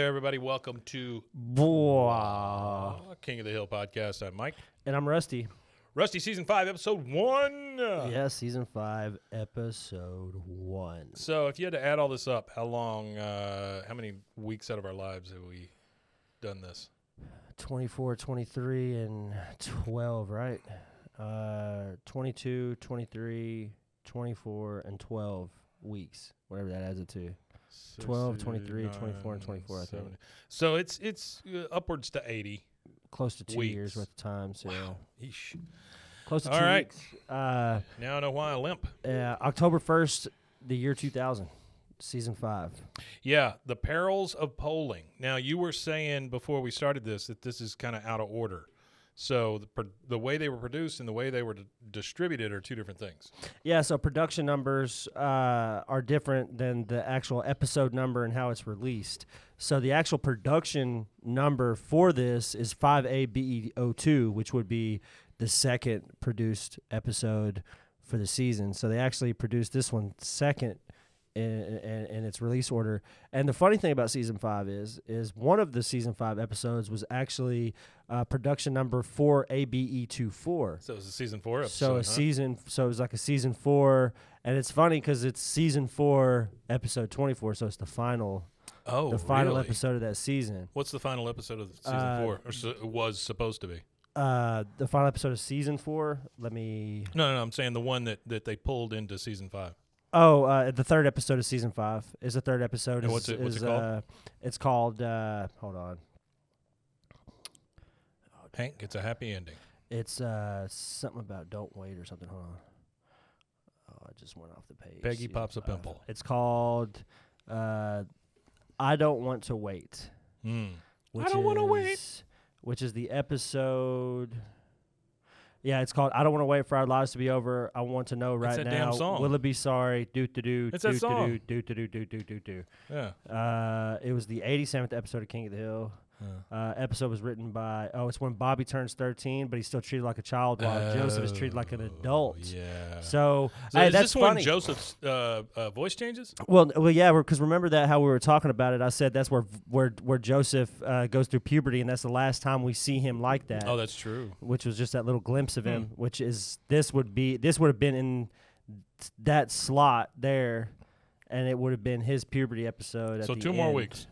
There, everybody. Welcome to Boah. King of the Hill podcast. I'm Mike. And I'm Rusty. Rusty, season five, episode one. Yeah, season five, episode one. So, if you had to add all this up, how long, uh, how many weeks out of our lives have we done this? 24, 23, and 12, right? Uh, 22, 23, 24, and 12 weeks, whatever that adds it to. 12, 23, 24, and 24, I think. So it's it's uh, upwards to eighty. Close to two Weeks. years worth of time. So, Wow. Eesh. close to All two right. weeks. Uh, Now I know why I limp. uh, October 1st, the year 2000, season five. Yeah, the perils of polling. Now you were saying before we started this that this is kind of out of order. So the the way they were produced and the way they were d- distributed are two different things. Yeah, so production numbers uh, are different than the actual episode number and how it's released. So the actual production number for this is 5ABE02, which would be the second produced episode for the season. So they actually produced this one second in, in, in its release order. And the funny thing about season five is, is one of the season five episodes was actually uh, production number 4ABE24. So it was a season four episode. So a huh? season, so it was like a season four, and it's funny because it's season four, episode twenty four. So it's the final, oh, the final really? episode of that season. What's the final episode of season Uh, four? Or so, was supposed to be. Uh, the final episode of season four. Let me. No, no, no, I'm saying the one that, that they pulled into season five. Oh, uh, the third episode of season five is the third episode. Is, what's it- what's is, it called? Uh, it's called. Uh, hold on. Hank gets a happy ending. It's uh something about don't wait or something. Hold on. Oh, I just went off the page. Peggy pops a pimple. It's called. Uh, I don't want to wait. Mm. Which don't wanna wait. Which is the episode. Yeah, it's called "I Don't Want to Wait for Our Lives to Be Over." I want to know right that now. damn song. Will it be sorry? Do to do. It's that do song. Do do do do do do do. Yeah. Uh, it was the 87th episode of King of the Hill. Uh, episode was written by oh, it's when Bobby turns 13, but he's still treated like a child while Joseph is treated like an adult. Oh, Yeah. So, So hey, is that's this when. Joseph's uh, uh, voice changes? Well, well, yeah, because remember that how we were talking about it. I said that's where where where Joseph uh, goes through puberty, and that's the last time we see him like that. Oh, that's true. which was just that little glimpse of him. Hmm. Which is this would be this would have been in that slot there, and it would have been his puberty episode. At So the two more weeks,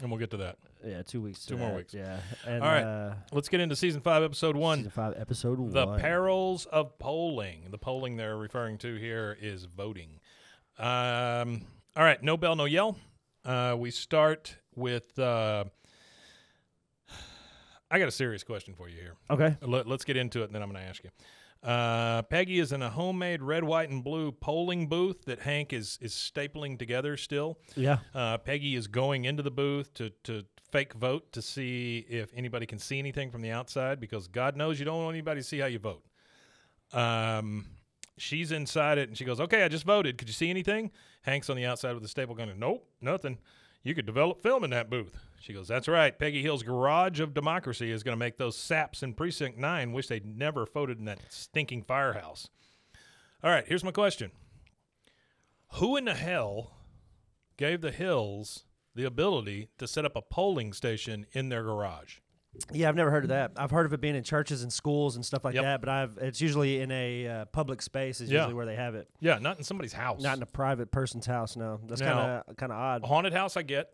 and we'll get to that. Yeah, two weeks. to Two more that, weeks. Yeah. And, All right. Uh, Let's get into season five, episode one. season five, episode one. The perils of polling. The polling they're referring to here is voting. Um, all right, no bell, no yell. Uh, we start with. Uh, I got a serious question for you here. Okay. Let, us get into it, and then I'm going to ask you. Uh, Peggy is in a homemade red, white, and blue polling booth that Hank is is stapling together still. Yeah. Uh, Peggy is going into the booth to, to fake vote to see if anybody can see anything from the outside because God knows you don't want anybody to see how you vote. Um, she's inside it and she goes, Okay, I just voted. Could you see anything? Hank's on the outside with the staple gun. And, nope, nothing. You could develop film in that booth. She goes, That's right. Peggy Hill's Garage of Democracy is going to make those saps in Precinct 9 wish they'd never voted in that stinking firehouse. All right, here's my question Who in the hell gave the Hills the ability to set up a polling station in their garage. Yeah, I've never heard of that. I've heard of it being in churches and schools and stuff like Yep. that, but I've it's usually in a uh, public space is Yeah. usually where they have it, Yeah, not in somebody's house. not in a private person's house. No, that's kind of kind of odd. a haunted house. I get,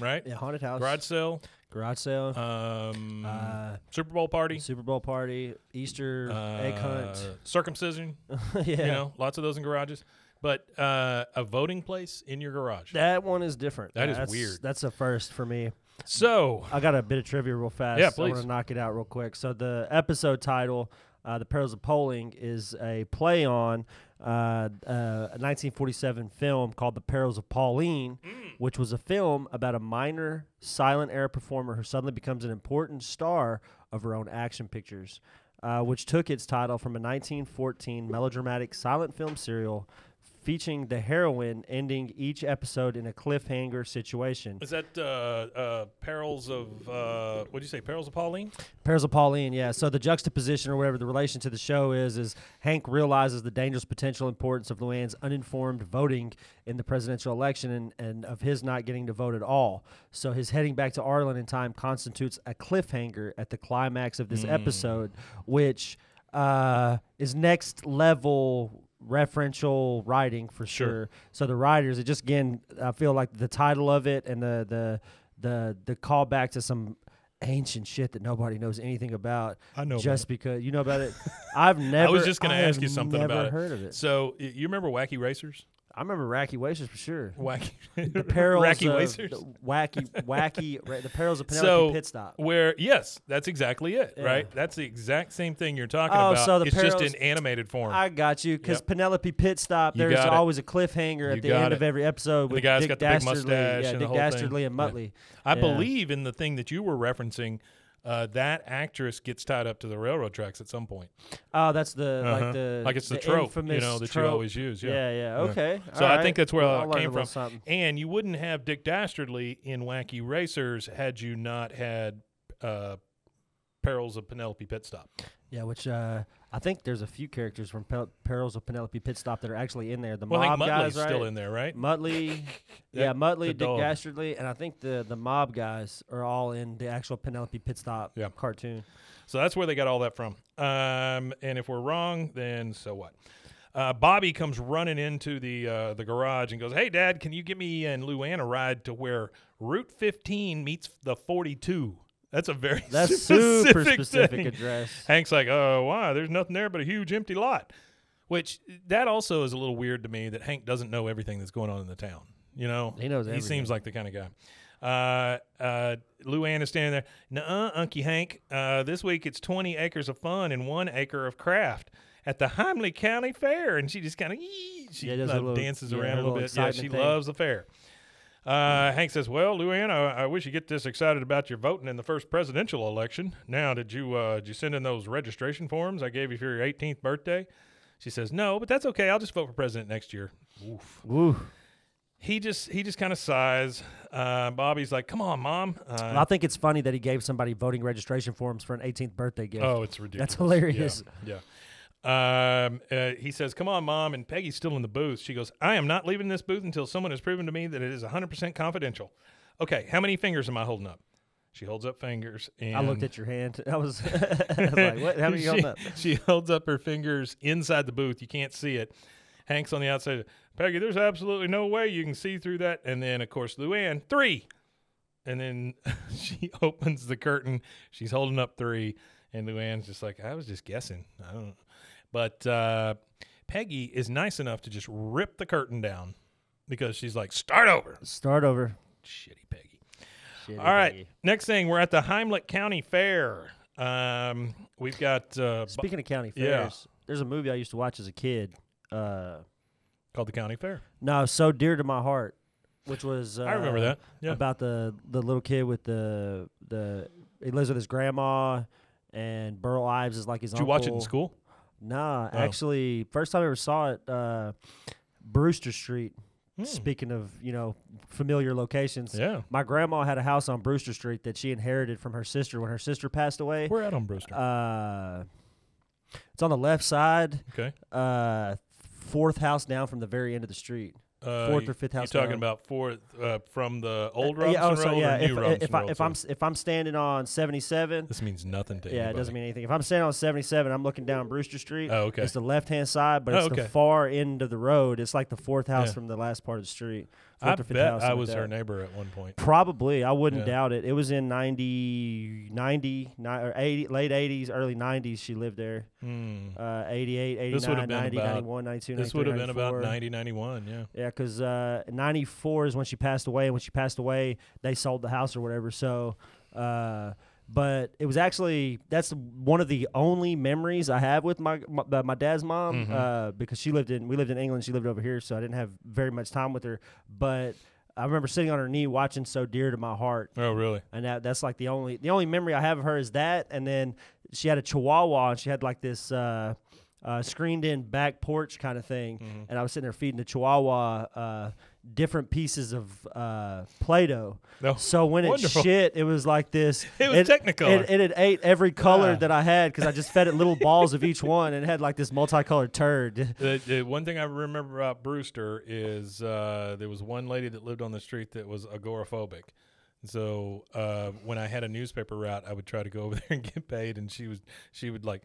right? Yeah, haunted house, Garage sale, garage sale, um, uh, Super Bowl party, Super Bowl party, Easter egg uh, hunt. circumcision. yeah, You know, lots of those in garages. But uh, a voting place in your garage. that one is different. That is That's- weird. That's a first for me. so I got a bit of trivia real fast. Yeah, I want please. to knock it out real quick. So the episode title, uh, "The Perils of Polling," is a play on uh, uh, a 1947 film called "The Perils of Pauline," which was a film about a minor silent era performer who suddenly becomes an important star of her own action pictures, uh, which took its title from a 1914 melodramatic silent film serial. Featuring the heroine ending each episode in a cliffhanger situation. is that uh, uh, perils of uh, what do you say? Perils of Pauline. Perils of Pauline, yeah. So the juxtaposition or whatever the relation to the show is, is Hank realizes the dangerous potential importance of Luanne's uninformed voting in the presidential election and, and of his not getting to vote at all. So his heading back to Ireland in time constitutes a cliffhanger at the climax of this episode, which uh, is next level referential writing for Sure. sure. So the writers, it just again, I feel like the title of it and the the the the callback to some ancient shit that nobody knows anything about. I know just because you know about it. I've never. I was just gonna ask you something about it. Heard of it? So you remember Wacky Racers? I remember Wacky Wasters for sure. Wacky, The perils Wacky of Racers. the wacky wacky ra- the perils of Penelope So Pit Stop. where yes, that's exactly it, Yeah. right? That's the exact same thing you're talking Oh, about. so the it's just perils- in animated form. I got you because Yep. Penelope Pit Stop. You There's got it. always a cliffhanger You at the got end it. of every episode The with guy's Dick got the big Dastardly, mustache yeah, and the Dick whole thing. Dastardly and Yeah. Muttley. I Yeah. believe in the thing that you were referencing. Uh, that actress gets tied up to the railroad tracks at some point. Oh, that's the Uh-huh. like the like it's the, the trope, you know, that trope. you always use. Yeah. Yeah, yeah. Okay. So all I think that's where Well, it came from. something. And you wouldn't have Dick Dastardly in Wacky Racers had you not had uh, Perils of Penelope Pit Stop. Yeah, which uh, I think there's a few characters from Pel- Perils of Penelope Pit Stop that are actually in there. The Well, I mob think guys, right? still in there, right? Muttley, yeah, Muttley, Dick dog. Dastardly, and I think the the mob guys are all in the actual Penelope Pit Stop Yeah. cartoon. So that's where they got all that from. Um, and if we're wrong, then so what? Uh, Bobby comes running into the uh, the garage and goes, "Hey, Dad, can you give me and Luanne a ride to where Route 15 meets the 42?" That's a very That's super specific specific thing. address. Hank's like, "Oh, why? There's nothing there but a huge empty lot." Which that also is a little weird to me that Hank doesn't know everything that's going on in the town. You know, He knows He seems like the kind of guy. Uh, uh, Luanne is standing there. Nuh-uh, Unky Hank. Uh, this week it's 20 acres of fun and one acre of craft at the Heimlich County Fair, and she just kind of she Yeah, little- dances yeah, around a little little bit. Yeah, she thing. loves the fair. Uh, Hank says, "Well, Luanne, I, I wish you get this excited about your voting in the first presidential election. Now, did you uh, did you send in those registration forms I gave you for your 18th birthday?" She says, "No, but that's okay. I'll just vote for president next year." Oof. Woo. He just he just kind of sighs. Uh, Bobby's like, "Come on, mom." Uh, Well, I think it's funny that he gave somebody voting registration forms for an 18th birthday gift. oh, it's ridiculous. That's hilarious. Yeah. yeah. Um, uh, he says, "Come on, mom." And Peggy's still in the booth. She goes, "I am not leaving this booth until someone has proven to me that it is 100% confidential." Okay, how many fingers am I holding up? She holds up fingers. And I looked at your hand. I was, I was like, what? How many you she, holding up? she holds up her fingers inside the booth. You can't see it. Hank's on the outside. Peggy, there's absolutely no way you can see through that. And then, of course, Luanne, three. And then she opens the curtain. She's holding up three. And Luanne's just like, I was just guessing. I don't know. But uh, Peggy is nice enough to just rip the curtain down because she's like, start over. Start over. Shitty Peggy. Shitty All right. Peggy. Next thing, we're at the Heimlich County Fair. Um, we've got uh, Speaking of county Yeah. fairs, there's a movie I used to watch as a kid. Uh, called the County Fair. no, so dear to my heart, which was uh, I remember that. Yeah. about the the little kid with the the he lives with his grandma and Burl Ives is like his uncle. Did you watch it in school? Nah, Oh. actually, first time I ever saw it, uh, Brewster Street. Hmm. Speaking of you know familiar locations, Yeah. my grandma had a house on Brewster Street that she inherited from her sister when her sister passed away. We're at on Brewster. Uh, it's on the left side, okay. uh, fourth house down from the very end of the street. Uh, Fourth or fifth house You're talking down. about fourth uh, from the old Uh, Robinson yeah, oh, so Road yeah, or new if, Robinson if, I, if I'm if I'm standing on 77, this means nothing to you. yeah, it doesn't mean anything. If I'm standing on 77, I'm looking down Brewster Street. Oh, okay. It's the left hand side, but Oh, it's okay. the far end of the road. It's like the fourth house Yeah. from the last part of the street. I bet I was like her neighbor at one point. Probably, I wouldn't Yeah. doubt it. It was in 90, 90, ni- or 80, late 80s, early 90s. She lived there. Hmm. Uh, 88, This would have 89, been 90, about- 91, 92, This would have been about 94. 90, 91, yeah. Yeah, because uh, 94 is when she passed away. And when she passed away, they sold the house or whatever. So, uh, but it was actually that's one of the only memories I have with my my, uh, my dad's mom Mhm. uh, because she lived in we lived in England. She lived over here, so I didn't have very much time with her. But I remember sitting on her knee watching "So Dear to My Heart," Oh, really? and that that's like the only the only memory I have of her is that. And then she had a Chihuahua, and she had like this uh, uh, screened in back porch kind of thing. Mm-hmm. And I was sitting there feeding the Chihuahua uh, different pieces of uh, Play-Doh. No. So when it shit, it was like this. It was Technicolor. It, it had ate every color Ah. that I had because I just fed it little balls of each one, and it had like this multicolored turd. The, the one thing I remember about Brewster is uh, there was one lady that lived on the street that was agoraphobic. So uh, when I had a newspaper route, I would try to go over there and get paid, and she was she would like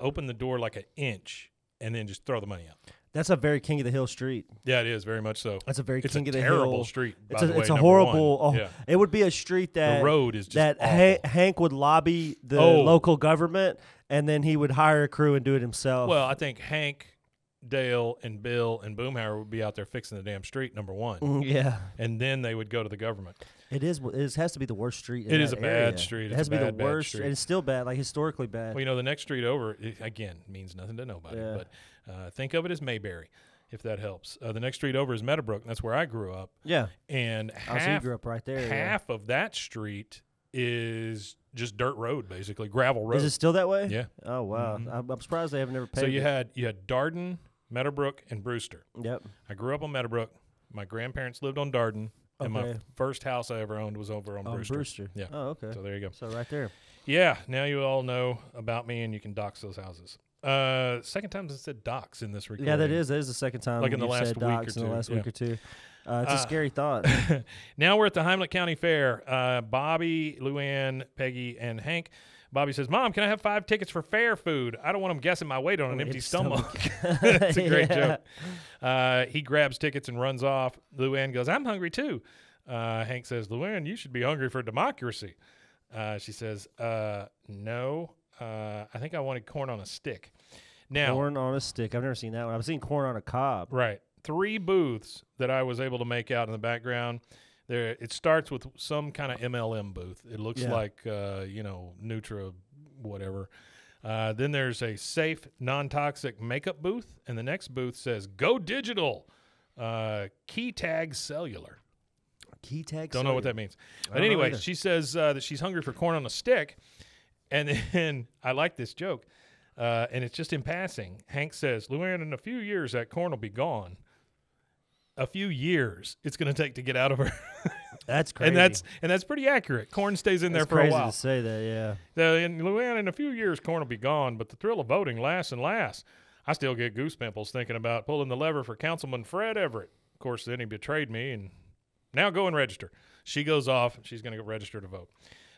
open the door like an inch and then just throw the money out. That's a very King of the Hill street. Yeah, it is very much so. That's a very It's King a of the terrible Hill. street. It's a, way, it's a horrible. Oh, yeah. It would be a street that The road is just that. Ha- Hank would lobby the Oh. local government, and then he would hire a crew and do it himself. Well, I think Hank, Dale, and Bill and Boomhauer would be out there fixing the damn street, number one, Mm, yeah, and then they would go to the government. It is. It has to be the worst street. In It is a bad street. It has to be bad, the worst, street. and it's still bad, like historically bad. Well, you know, the next street over, it, again, means nothing to nobody, Yeah. but uh, think of it as Mayberry, if that helps. Uh, the next street over is Meadowbrook, and that's where I grew up. yeah, And oh, half, grew up right there. yeah. half of that street is just dirt road, basically, gravel road. Is it still that way? yeah. Oh wow, Mhm. I'm, I'm surprised they have never paid. So you had you had Darden, Meadowbrook, and Brewster. Yep. I grew up on Meadowbrook. My grandparents lived on Darden, and my first house I ever owned was over on On Brewster. Brewster. Yeah. Oh okay. So there you go. So right there. Yeah, now you all know about me, and you can dox those houses. Uh, second time I said dox in this recording. Yeah, that is. That is the second time. Like in the last said week or dox in the last yeah. week or two. Uh, it's a Uh, scary thought. now we're at the Heimlich County Fair. Uh, Bobby, Luanne, Peggy, and Hank. Bobby says, "Mom, can I have five tickets for fair food? I don't want them guessing my weight on an empty stomach." That's a great Yeah. joke. Uh, he grabs tickets and runs off. Luanne goes, "I'm hungry too." Uh, Hank says, "Luanne, you should be hungry for democracy." Uh, she says, uh, "No, uh, I think I wanted corn on a stick." Now, corn on a stick. I've never seen that one. I've seen corn on a cob. Right. Three booths that I was able to make out in the background. There, it starts with some kind of MLM booth. It looks Yeah. like uh, you know Nutra, whatever. Uh, then there's a safe, non-toxic makeup booth, and the next booth says "Go Digital." Uh, key tag cellular. Key tag. Don't know what that means. But anyway, she says uh, that she's hungry for corn on a stick. And then I like this joke. Uh, and it's just in passing. Hank says, Luanne, in a few years, that corn will be gone. A few years it's going to take to get out of her. That's crazy. and that's and that's pretty accurate. Corn stays in That's there for a crazy while. to say that. Yeah. So in Luanne, in a few years, corn will be gone, but the thrill of voting lasts and lasts. I still get goose pimples thinking about pulling the lever for Councilman Fred Everett. Of course, then he betrayed me, and now go and register. She goes off. She's going to go register to vote.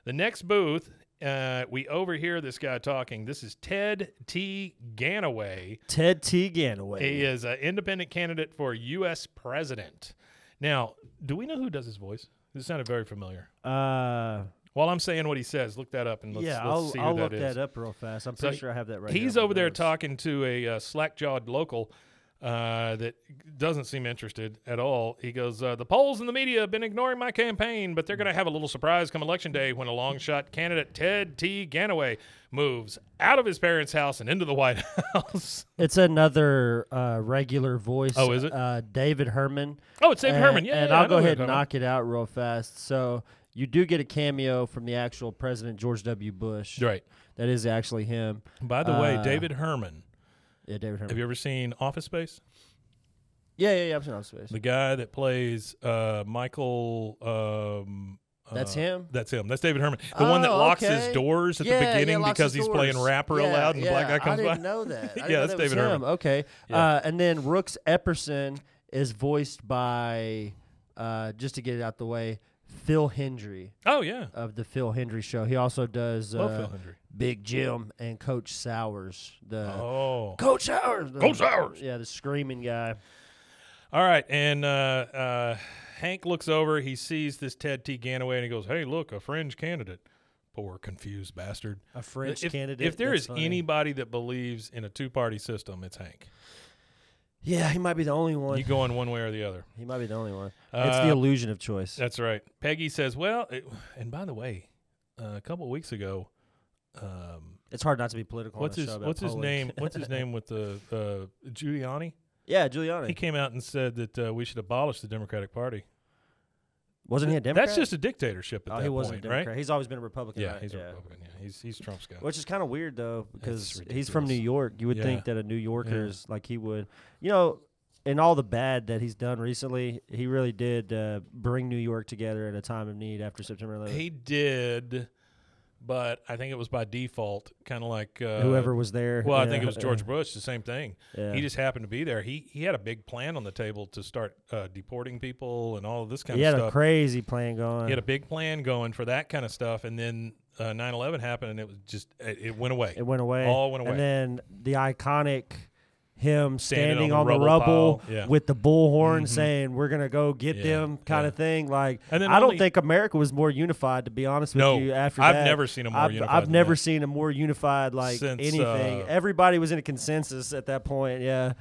The next booth, uh, we overhear this guy talking. This is Ted T. Ganaway. Ted T. Ganaway. He is an independent candidate for U.S. president. Now, do we know who does his voice? This sounded very familiar. Uh, While I'm saying what he says, look that up and let's, yeah, let's I'll, see I'll who look that is. that up real fast. I'm So pretty sure I have that right. He's over there talking to a uh, slack-jawed local uh, that doesn't seem interested at all. He goes, uh, "The polls and the media have been ignoring my campaign, but they're going to have a little surprise come election day when a long-shot candidate Ted T. Ganaway moves out of his parents' house and into the White House." It's another uh, regular voice. Oh, is it? Uh, David Herman. oh, it's David and, Herman. Yeah, and yeah, I'll go ahead and knock it out real fast. So you do get a cameo from the actual President George W. Bush. Right. That is actually him. By the way, Uh, David Herman. Yeah, David Herman. Have you ever seen Office Space? yeah, yeah, yeah. I've seen Office Space. The guy that plays uh, Michael. Um, That's uh, him? That's him. That's David Herman. The one that Oh, locks his doors at Yeah, the beginning locks because he's playing doors. rap real Yeah, loud and the black guy comes I by. didn't know that. Yeah, know that's that David Herman. Okay. Yeah. Uh, and then Rooks Epperson is voiced by uh, just to get it out the way, Phil Hendrie Oh yeah, of the Phil Hendrie Show. He also does love uh, Phil Hendrie. Big Jim and Coach Sauers. The Oh, Coach Sauers. the- Coach Sauers. Yeah, the screaming guy. all right. And uh, uh, Hank looks over. He sees this Ted T. Ganaway, and he goes, "Hey, look, a fringe candidate." Poor confused bastard. A French if, candidate. If there That's is funny. anybody that believes in a two-party system, it's Hank. yeah, he might be the only one. You going one way or the other. he might be the only one. It's the Uh, illusion of choice. That's right. Peggy says, "Well, it, and by the way, uh, a couple of weeks ago, um, It's hard not to be political. what's on a his show about what's his name? What's his name with the uh, Giuliani? yeah, Giuliani. He came out and said that uh, we should abolish the Democratic Party. Wasn't he a Democrat? That's just a dictatorship at oh, that he wasn't point, a Democrat. right? He's always been a Republican. Yeah, right? he's a Republican. Yeah, he's he's Trump's guy. Which is kind of weird though, because he's from New ridiculous. York. You would Yeah. think that a New Yorker Yeah. is like he would, you know, in all the bad that he's done recently, he really did uh, bring New York together at a time of need after September 11th. He did, but I think it was by default, kind of like uh, Whoever was there. Well, I think it was George Bush. The same thing. Yeah. He just happened to be there. He he had a big plan on the table to start uh, deporting people and all of this kind he of had a crazy plan going. he had a big plan going for that kind of stuff, and then uh, 9/11 happened, and it was just it, it went away. it went away. all went away. And then the iconic him Standing standing, on on the the rubble rubble, yeah. with the bullhorn Mhm. saying we're gonna go get Yeah, them kind yeah. of thing. Like I don't only- think America was more unified. To be honest with No, you, after I've that. never seen a more I've, unified I've never that. seen a more unified like Since, anything. uh, Everybody was in a consensus at that point. Yeah.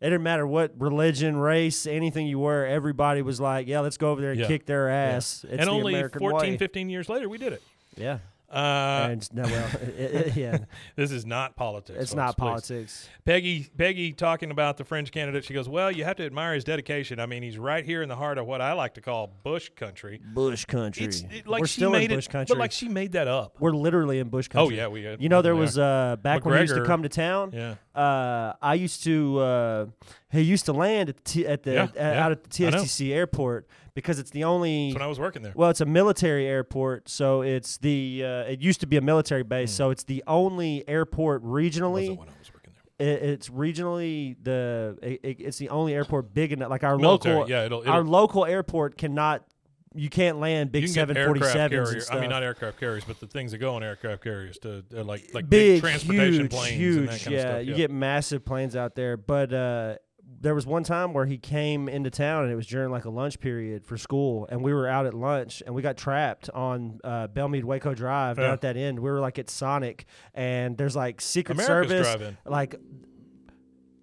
It didn't matter what religion, race, anything you were. Everybody was like, "Yeah, let's go over there and kick their ass." It's and only American 14, way. 15 years later, we did it. Yeah, Uh, and no, well, it, it, yeah, this is not politics. it's folks, not please. politics. Peggy, Peggy, talking about the fringe candidate, she goes, "Well, you have to admire his dedication. I mean, he's right here in the heart of what I like to call Bush country. Bush country. It's it- like We're she still made in Bush it, country. but like she made that up. We're literally in Bush country. Oh yeah, we. Are. You know, there was uh, back when he used to come to town. yeah. uh, I used to uh, he used to land at the, T- at the Yeah, yeah, out at the TSTC airport because it's the only That's when I was working there. well it's a military airport so it's the uh, it used to be a military base so it's the only airport regionally when I was working there. it, it's regionally the it, it- it's the only airport big enough like our Military, local yeah, it'll, it'll our local airport cannot you can't land big you can get seven forty sevens carrier. and stuff. I mean, not aircraft carriers, but the things that go on aircraft carriers to uh, like like big, transportation huge, planes huge. and that kind yeah, of stuff. you get massive planes out there. But uh, there was one time where he came into town, and it was during like a lunch period for school, and we were out at lunch, and we got trapped on uh, Bellmead Waco Drive down Yeah. at that end. We were like at Sonic, and there's like Secret America's Service, Drive-In. like.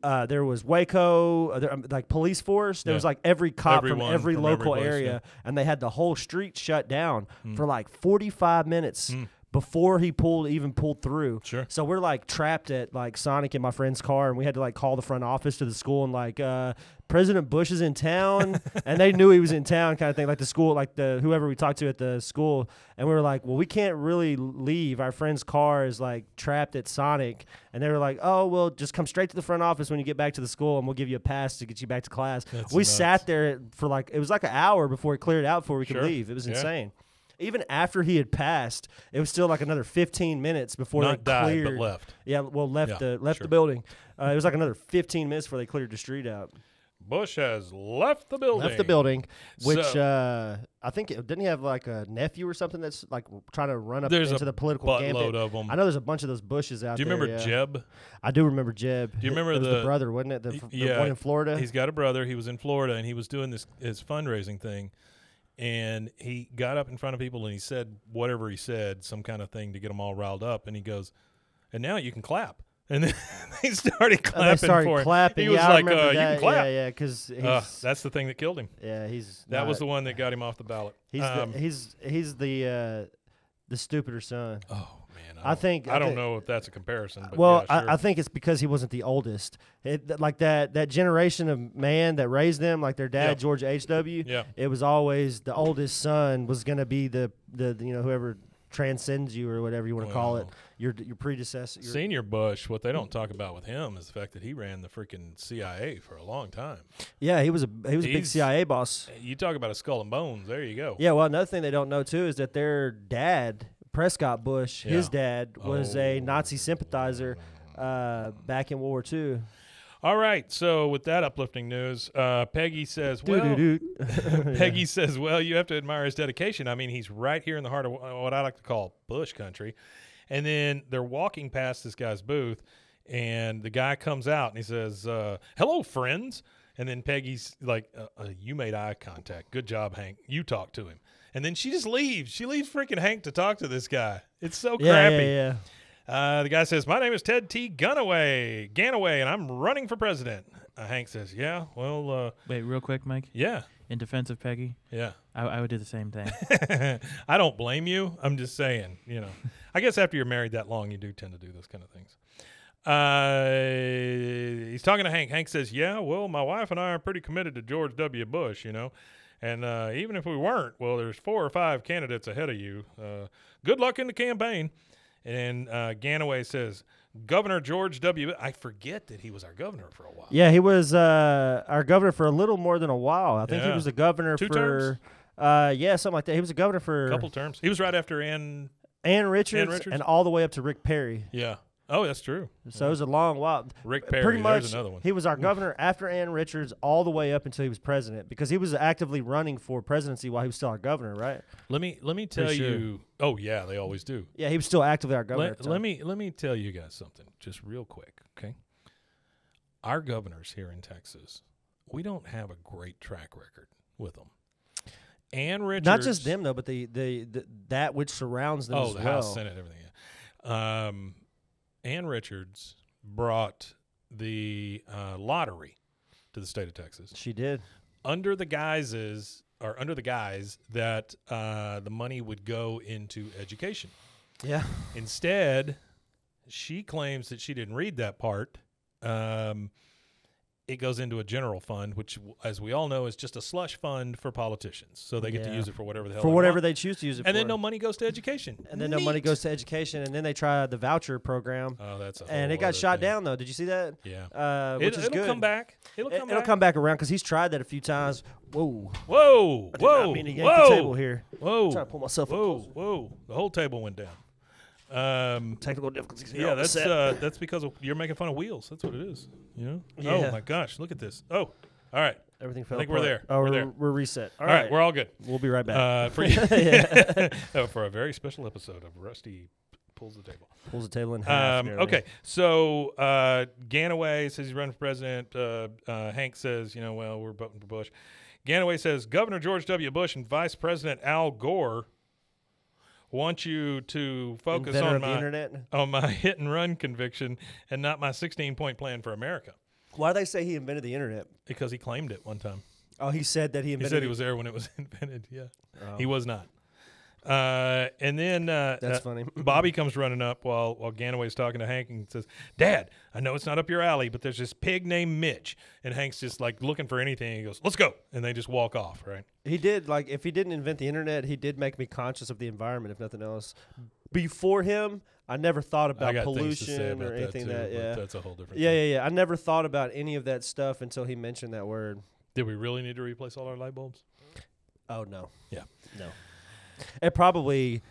Uh, there was Waco, uh, there, um, like police force. There was like every cop Everyone from every from every local place, area, yeah. and they had the whole street shut down Hmm. for like 45 minutes Mm. Before he pulled even pulled through. Sure. So we're like trapped at like Sonic in my friend's car, and we had to like call the front office to the school and like uh, President Bush is in town, and they knew he was in town, kind of thing. Like the school, like the whoever we talked to at the school, and we were like, well, we can't really leave. Our friend's car is like trapped at Sonic, and they were like, oh, well, just come straight to the front office when you get back to the school, and we'll give you a pass to get you back to class. That's we nuts. sat there for like it was like an hour before it cleared out before we could Sure. leave. It was Yeah. insane. Even after he had passed, it was still like another 15 minutes before Not they died, but left. Yeah, well, left Yeah, the left sure. the building. Uh, it was like another 15 minutes before they cleared the street out. Bush has left the building. Left the building, which So- uh, I think it, didn't he have like a nephew or something that's like trying to run up into the political gambit. of them. I know there's a bunch of those bushes out Do you there. remember yeah. Jeb? I do remember Jeb. Do you remember the- the brother, wasn't it? The, the yeah, one in Florida. He's got a brother. He was in Florida and he was doing this his fundraising thing, and he got up in front of people and he said whatever he said, some kind of thing to get them all riled up, and he goes, "And now you can clap." And then they started clapping they started for him. clapping. He was yeah, I like, uh, "You can clap." Yeah, yeah, because Uh, that's the thing that killed him. yeah, he's That was the one that got him off the ballot. he's Um, the, he's he's the uh, the stupider son. oh man, I think- I, I don't think- know if that's a comparison. But well, yeah, sure. I, I think it's because he wasn't the oldest. It, like that that generation of man that raised them, like their dad Yeah. George H. W. yeah, It was always the oldest son was going to be the, the you know whoever transcends you or whatever you want to call it. Your your predecessor. Your, Senior Bush, what they don't talk about with him is the fact that he ran the freaking CIA for a long time. yeah, he was a he was a big CIA boss. You talk about a skull and bones. There you go. Yeah, well, another thing they don't know too is that their dad, Prescott Bush, his dad was a Oh. Nazi sympathizer uh, back in World War II. All right. So with that uplifting news, uh, Peggy says, well. Peggy says, well, you have to admire his dedication. I mean, he's right here in the heart of what I like to call bush country. And then they're walking past this guy's booth, and the guy comes out and he says, uh, hello, friends. And then Peggy's like, uh, uh, you made eye contact. Good job, Hank. You talk to him. And then she just leaves. She leaves freaking Hank to talk to this guy. It's so yeah, crappy. yeah, yeah. Uh, the guy says, "My name is Ted T. Gunaway, Ganaway, and I'm running for president." Uh, Hank says, "Yeah, well, uh, Wait, real quick, Mike. yeah, In defense of Peggy, yeah." I, I would do the same thing. I don't blame you. I'm just saying, you know. I guess after you're married that long, you do tend to do those kind of things. Uh, he's talking to Hank. Hank says, "Yeah, well, my wife and I are pretty committed to George W. Bush, you know, and uh, even if we weren't, well, there's four or five candidates ahead of you. Uh, good luck in the campaign." And uh, Ganaway says, "Governor George W. I forget that he was our governor for a while. Yeah, he was uh, our governor for a little more than a while. I think he was a governor Two for terms? uh, yeah, something like that. He was a governor for a couple terms. He was right after Ann. Ann Richards, Richards? and all the way up to Rick Perry. Yeah. Oh, that's true. So it was a long while. Rick Perry. Pretty much, another one. he was our governor after Ann Richards, all the way up until he was president, because he was actively running for presidency while he was still our governor, right? Let me let me tell Pretty sure. you. Oh yeah, they always do. Yeah, he was still actively our governor. Let, let me let me tell you guys something, just real quick, okay? Our governors here in Texas, we don't have a great track record with them. Ann Richards, Not just them though, but the, the, the that which surrounds them Oh, as the well. House, Senate, everything. Yeah. Um, Ann Richards brought the uh, lottery to the state of Texas. She did. under the guises or under the guise that uh, the money would go into education. Yeah. Instead, she claims that she didn't read that part. Um, it goes into a general fund, which, as we all know, is just a slush fund for politicians. So they get to use it for whatever the hell For they whatever want. they choose to use it for. and for. then no money goes to education. and then no money goes to education, and then they try the voucher program, Oh, that's and it got shot thing. down though. Did you see that? Yeah, Uh, which it, is it'll good. come back. It'll It, come will back. come back around because he's tried that a few times. Whoa! Whoa! Whoa! not mean to yank whoa! the table here. Whoa! I'm trying to pull myself up Whoa! Whoa! The whole table went down. Um, Technical difficulties. yeah, that's uh, that's because of, you're making fun of wheels. That's what it is. You know? Yeah. Oh my gosh! Look at this. Oh, all right. everything fell think we're there. Oh, We're we're, there. we're reset. all right. we're all good. we'll be right back. Uh, for oh, for a very special episode of Rusty pulls the table. Pulls the table in half. Um, okay, so uh, Ganaway says he's running for president. Uh, uh, Hank says, you know, well, we're voting for Bush. Ganaway says Governor George W. Bush and Vice President Al Gore want you to focus Inventor on my internet. on my hit and run conviction and not my 16 point plan for America Why do they say he invented the internet? because he claimed it one time. Oh, he said that he invented it. He invented. said he was there when it was invented. Yeah, Oh, he was not. Uh, and then uh, That's uh, funny. Bobby comes running up while while Ganaway's talking to Hank and says, "Dad, I know it's not up your alley, but there's this pig named Mitch." And Hank's just like looking for anything. He goes, "Let's go," and they just walk off. Right? He did like if he didn't invent the internet, he did make me conscious of the environment, if nothing else. Before him, I never thought about got things to say pollution about or anything that, that, too, but yeah. that's a whole different. Yeah, thing. yeah, yeah. I never thought about any of that stuff until he mentioned that word. Did we really need to replace all our light bulbs? Oh no. Yeah. No. It probably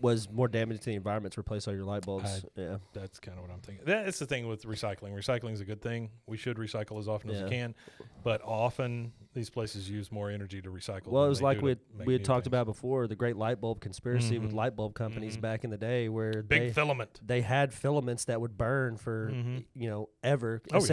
was more damaging to the environment to replace all your light bulbs. yeah. That's kind of what I'm thinking. That's the thing with recycling. Recycling is a good thing. We should recycle as often as we can, but often these places use more energy to recycle. Well, it was like we had, we had talked things. about before the great light bulb conspiracy with Mhm. light bulb companies Mhm. back in the day where big they filament. they had filaments that would burn for Mhm. you know ever Oh, yeah.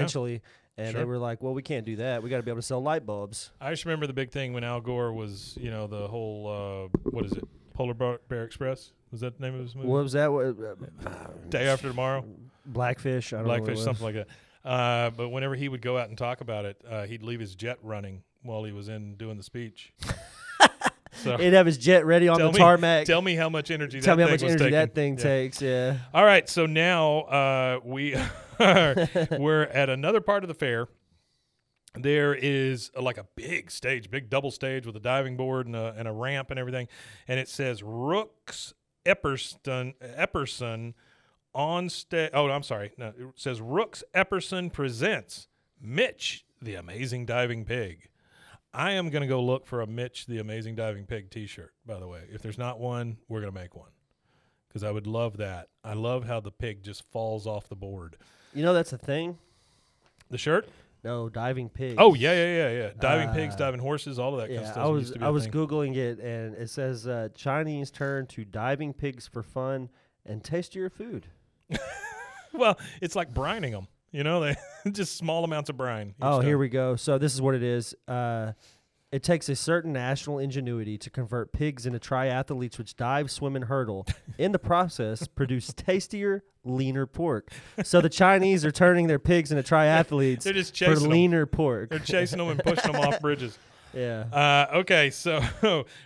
And they were like well we can't do that we got to be able to sell light bulbs I just remember the big thing when Al Gore was, you know, the whole uh, what is it, Polar Bear Express? Was that the name of his movie? what was that uh, Day After Tomorrow, blackfish I don't know what it Blackfish, something like that. Uh, but whenever he would go out and talk about it, uh, he'd leave his jet running while he was in doing the speech. so he'd have his jet ready on the me- tarmac tell me how much energy. Tell that me how much energy taking. that thing Yeah. takes yeah All right, so now uh, we we're at another part of the fair. There is uh, like a big stage, big double stage with a diving board and a, and a ramp and everything, and it says Rooks Epperson Epperson on stage. Oh, I'm sorry. No, it says Rooks Epperson presents Mitch the Amazing Diving Pig. I am going to go look for a Mitch the Amazing Diving Pig T-shirt. By the way, if there's not one, we're going to make one because I would love that. I love how the pig just falls off the board. You know that's a thing The shirt? No, diving pigs. Oh yeah, yeah, yeah, yeah. Diving pigs, Uh, diving horses, all of that kind of Yeah, stuff. I was I was thing. googling it and it says uh, Chinese turn to diving pigs for fun and tastier food. Well, it's like brining them. You know, they just small amounts of brine. Oh, here we go. So this is what it is. Uh, it takes a certain national ingenuity to convert pigs into triathletes which dive, swim, and hurdle. In the process, produce tastier, leaner pork. So the Chinese are turning their pigs into triathletes They're just for chasing them. leaner pork. They're chasing them and pushing them off bridges. yeah. Uh, okay, so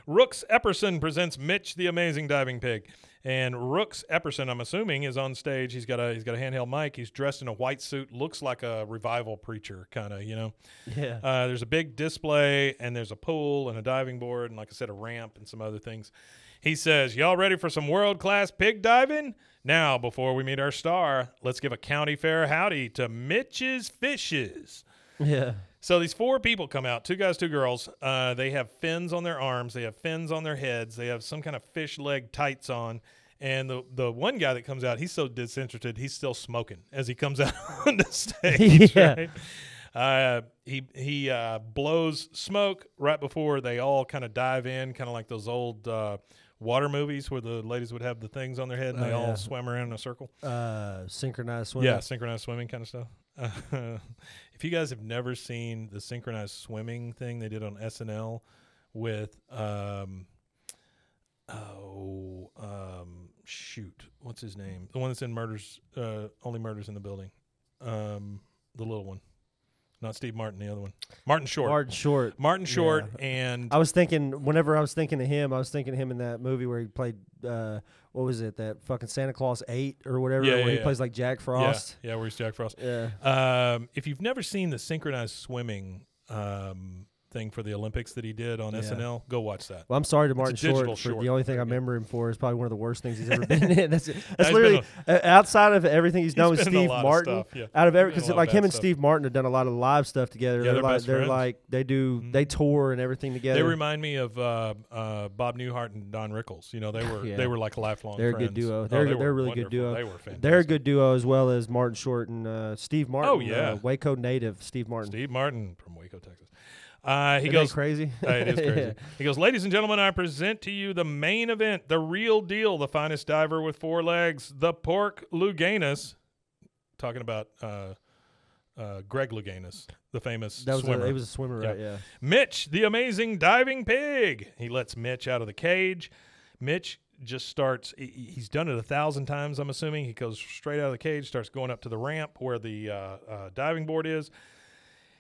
Rooks Epperson presents Mitch the Amazing Diving Pig, and Rooks Epperson, I'm assuming, is on stage. He's got a he's got a handheld mic. He's dressed in a white suit, looks like a revival preacher, kind of, you know. Yeah. Uh, there's a big display, and there's a pool and a diving board, and like I said, a ramp and some other things. He says, "Y'all ready for some world class pig diving?" Now, before we meet our star, let's give a county fair howdy to Mitch's Fishes. Yeah. So these four people come out, two guys, two girls. Uh, they have fins on their arms, they have fins on their heads, they have some kind of fish leg tights on. And the the one guy that comes out, he's so disinterested, he's still smoking as he comes out on the stage. Yeah. Right? Uh, he he uh, blows smoke right before they all kind of dive in, kind of like those old uh, water movies where the ladies would have the things on their head and Oh, they all yeah. swim around in a circle. Uh, synchronized swimming. Yeah, synchronized swimming kind of stuff. if you guys have never seen the synchronized swimming thing they did on SNL with um oh um shoot, what's his name? The one that's in Murders uh Only Murders in the Building. Um the little one. Not Steve Martin, the other one. Martin Short. Martin Short. Martin Short Yeah. and I was thinking whenever I was thinking of him, I was thinking of him in that movie where he played uh, what was it? That fucking Santa Claus Eight or whatever, Yeah, where yeah, he yeah. plays like Jack Frost. Yeah, yeah, where's Jack Frost? Yeah. Um, if you've never seen the synchronized swimming um, thing for the Olympics that he did on Yeah. SNL, go watch that. Well, I'm sorry to Martin Short for short. the only thing I remember him for is probably one of the worst things he's ever been in. That's that's literally uh, outside of everything he's done with a Steve of Martin. stuff, yeah. Out of every a because like him and stuff. Steve Martin have done a lot of live stuff together. Yeah, they're, they're like they're friends. like they do they Mhm. tour and everything together. They remind me of uh, uh, Bob Newhart and Don Rickles. You know, they were Yeah. they were like lifelong. They're a good duo. Oh, They're- they they're a really good duo. They were fantastic. They're a good duo as well as Martin Short and uh, Steve Martin. Oh, yeah. uh, Waco native Steve Martin. Steve Martin from Waco, Texas. Uh, he Isn't goes. crazy. Uh, it is crazy. Yeah. He goes, ladies and gentlemen, I present to you the main event, the real deal, the finest diver with four legs, the pork Louganis. Talking about uh, uh, Greg Louganis, the famous That was swimmer. a, he was a swimmer, Yeah. right? Yeah. Mitch, the amazing diving pig. He lets Mitch out of the cage. Mitch just starts. he- He's done it a thousand times. I'm assuming he goes straight out of the cage, starts going up to the ramp where the uh, uh, diving board is,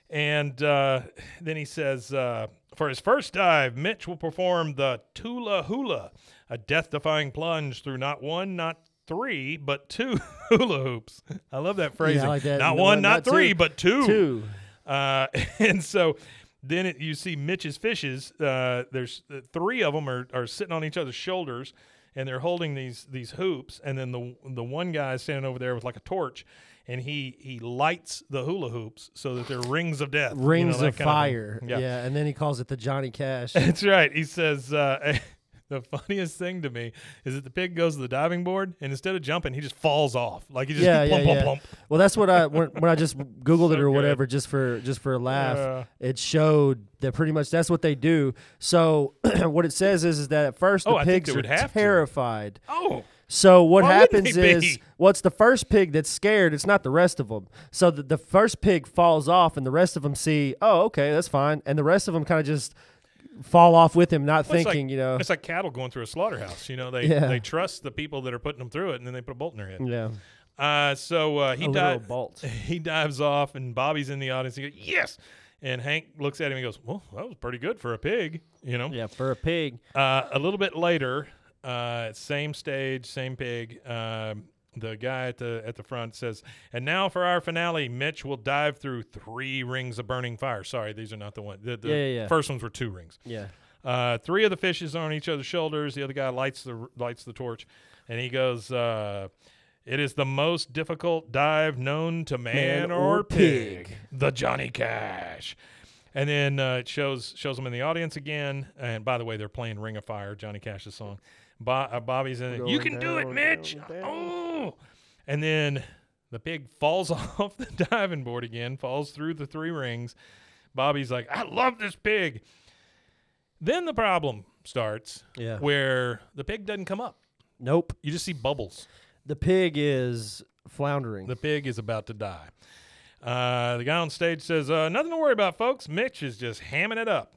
and uh, then he says, uh, for his first dive, Mitch will perform the Tula Hula, a death-defying plunge through not one, not three, but two hula hoops. I love that phrasing. like that. Not No, one, not not three, two. but two. Two. Uh, and so then it, you see Mitch's fishes. Uh, there's uh, three of them are, are sitting on each other's shoulders, and they're holding these these hoops. And then the the one guy is standing over there with like a torch, and he he lights the hula hoops so that they're rings of death, you know, Rings of fire. Yeah. yeah. And then he calls it the Johnny Cash. That's right. He says uh, the funniest thing to me is that the pig goes to the diving board, and instead of jumping, he just falls off. Like he just yeah, plump, yeah, plump, yeah. plump. Well, that's what I when, when I just googled it or good. whatever, just for just for a laugh. Yeah. It showed that pretty much that's what they do. So what it says is, is that at first the Oh, pigs are have to. terrified. Oh, So what Why happens is, what's well, the first pig that's scared. It's not the rest of them. So the, the first pig falls off, and the rest of them see, oh, okay, that's fine, and the rest of them kind of just fall off with him, not Well, thinking, like- you know, It's like cattle going through a slaughterhouse. You know, they Yeah. they trust the people that are putting them through it, and then they put a bolt in their head. yeah, Uh, so uh, he dives. He dives off, and Bobby's in the audience. He goes, "Yes!" And Hank looks at him and goes, "Well, that was pretty good for a pig." You know. Yeah, for a pig. Uh, a little bit later, uh, same stage, same pig. Um, the guy at the at the front says, "And now for our finale, Mitch will dive through three rings of burning fire." Sorry, these are not the one. The, the Yeah, yeah, yeah. first ones were two rings. Yeah. Uh, three of the fishes are on each other's shoulders. The other guy lights the lights the torch, and he goes, uh, "It is the most difficult dive known to man, Man or, or pig. pig. The Johnny Cash." And then uh, it shows shows them in the audience again. And by the way, they're playing "Ring of Fire," Johnny Cash's song. Bo- uh, Bobby's in it. You Going can do it, Mitch. down, down. Oh, and then The pig falls off the diving board again, falls through the three rings. Bobby's like, I love this pig. Then the problem starts Yeah. where the pig doesn't come up. Nope. You just see bubbles. The pig is floundering. The pig is about to die. Uh, the guy on stage says, uh, Nothing to worry about, folks. Mitch is just hamming it up.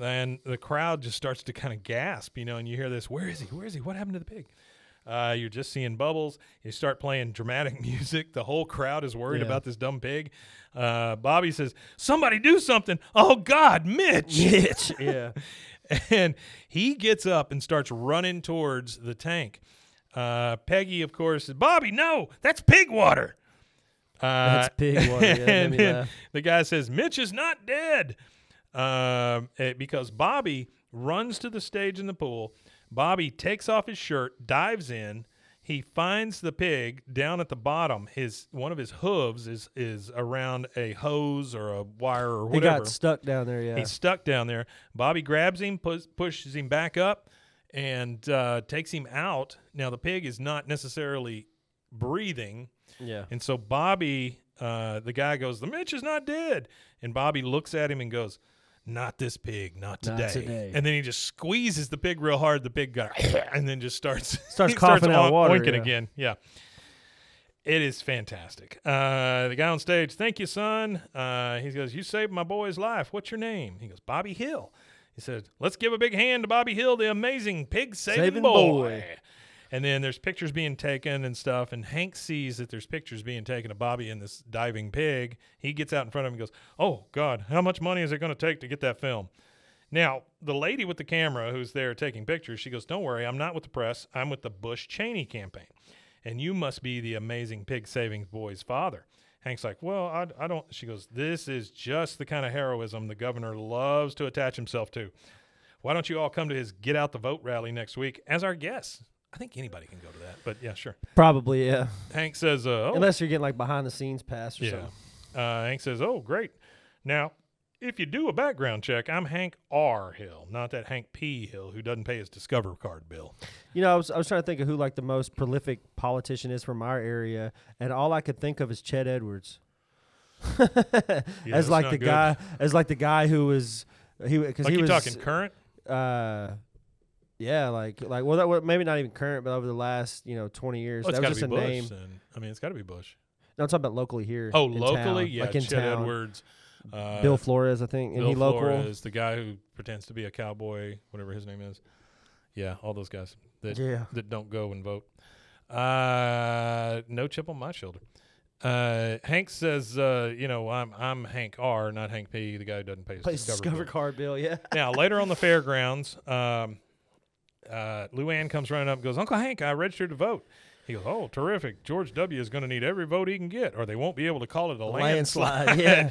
And the crowd just starts to kind of gasp, you know, and you hear this, Where is he? Where is he? What happened to the pig? Uh, you're just seeing bubbles. You start playing dramatic music. The whole crowd is worried Yeah. about this dumb pig. Uh, Bobby says, Somebody do something. Oh, God, Mitch. Mitch. yeah. and he gets up and starts running towards the tank. Uh, Peggy, of course, says, Bobby, no, that's pig water. Uh, That's pig water. Yeah, and laugh. the guy says, Mitch is not dead. Um, eh, because Bobby runs to the stage in the pool. Bobby takes off his shirt, dives in. He finds the pig down at the bottom. His one of his hooves is is around a hose or a wire or whatever. He got stuck down there. Yeah. He's stuck down there. Bobby grabs him, pus- pushes him back up, and uh, takes him out. Now the pig is not necessarily breathing, yeah. and so Bobby, uh, the guy goes, "The Mitch is not dead," and Bobby looks at him and goes. Not this pig, not Not today. today. And then he just squeezes the pig real hard. The pig got, and then just starts Starts coughing out water, oinking yeah. again. Yeah, it is fantastic. Uh, the guy on stage, thank you, son. Uh, he goes, You saved my boy's life. What's your name? He goes, Bobby Hill. He said, Let's give a big hand to Bobby Hill, the amazing pig saving, Saving boy. boy. And then there's pictures being taken and stuff. And Hank sees that there's pictures being taken of Bobby and this diving pig. He gets out in front of him and goes, Oh, God, how much money is it going to take to get that film? Now, the lady with the camera who's there taking pictures, she goes, Don't worry, I'm not with the press. I'm with the Bush Cheney campaign. And you must be the amazing pig saving boy's father. Hank's like, Well, I, I don't. She goes, This is just the kind of heroism the governor loves to attach himself to. Why don't you all come to his Get Out the Vote rally next week as our guests? I think anybody can go to that, but yeah, sure. Probably. Yeah. Hank says, uh, oh, Unless you're getting like behind the scenes pass or yeah. something. Uh, Hank says, "Oh, great. Now, if you do a background check, I'm Hank R. Hill, not that Hank P. Hill who doesn't pay his Discover card bill." You know, I was I was trying to think of who like the most prolific politician is from our area, and all I could think of is Chet Edwards. Yeah, as like the good. guy, as like the guy who was he because Like he you was talking current? uh, yeah, like like well that wa- maybe not even current, but over the last you know twenty years, Well, that was just be a Bush. name. Then. I mean, it's got to be Bush. No, I'm talking about locally here. Oh, in locally, town, yeah, like in Chet town. Edwards, uh, Bill Flores, I think, and Bill he local. Flores, the guy who pretends to be a cowboy, whatever his name is. Yeah, all those guys that Yeah, that don't go and vote. Uh, no chip on my shoulder. Uh, Hank says, uh, you know, I'm I'm Hank R, not Hank P, the guy who doesn't pay his plays Discover, Discover card bill. Yeah, now later on the fairgrounds, um, uh, Luanne comes running up, and goes, Uncle Hank, I registered to vote. He goes, Oh, terrific! George W. is going to need every vote he can get, or they won't be able to call it a landslide. landslide. Yeah,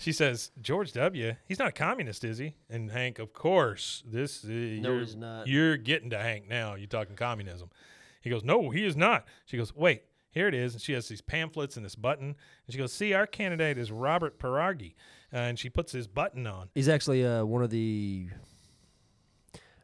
She says, George W. He's not a communist, is he? And Hank, of course, this uh, no, you're, he's not. you're getting to Hank now. You're talking communism. He goes, No, he is not. She goes, Wait, here it is. And she has these pamphlets and this button. And she goes, See, our candidate is Robert Paragi. Uh, and she puts his button on. He's actually uh, one of the.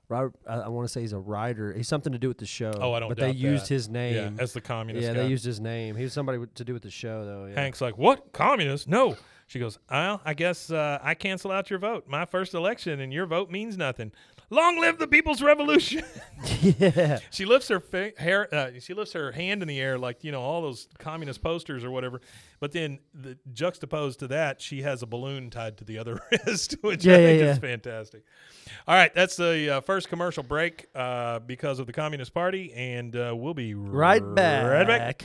Robert, I, I want to say he's a writer. He's something to do with the show. Oh, I don't But they doubt used that. his name. Yeah, as the communist Yeah, guy. they used his name. He was somebody with- to do with the show, though. Yeah. Hank's like, What? Communist? No. She goes, Well, I guess uh, I cancel out your vote. My first election, and your vote means nothing. Long live the People's Revolution. yeah. She lifts her fa- hair. Uh, she lifts her hand in the air, like you know all those communist posters or whatever. But then, the, juxtaposed to that, she has a balloon tied to the other wrist, which Yeah, I yeah, think yeah. is fantastic. All right, that's the uh, first commercial break uh, because of the Communist Party, and uh, we'll be Right back. Right back.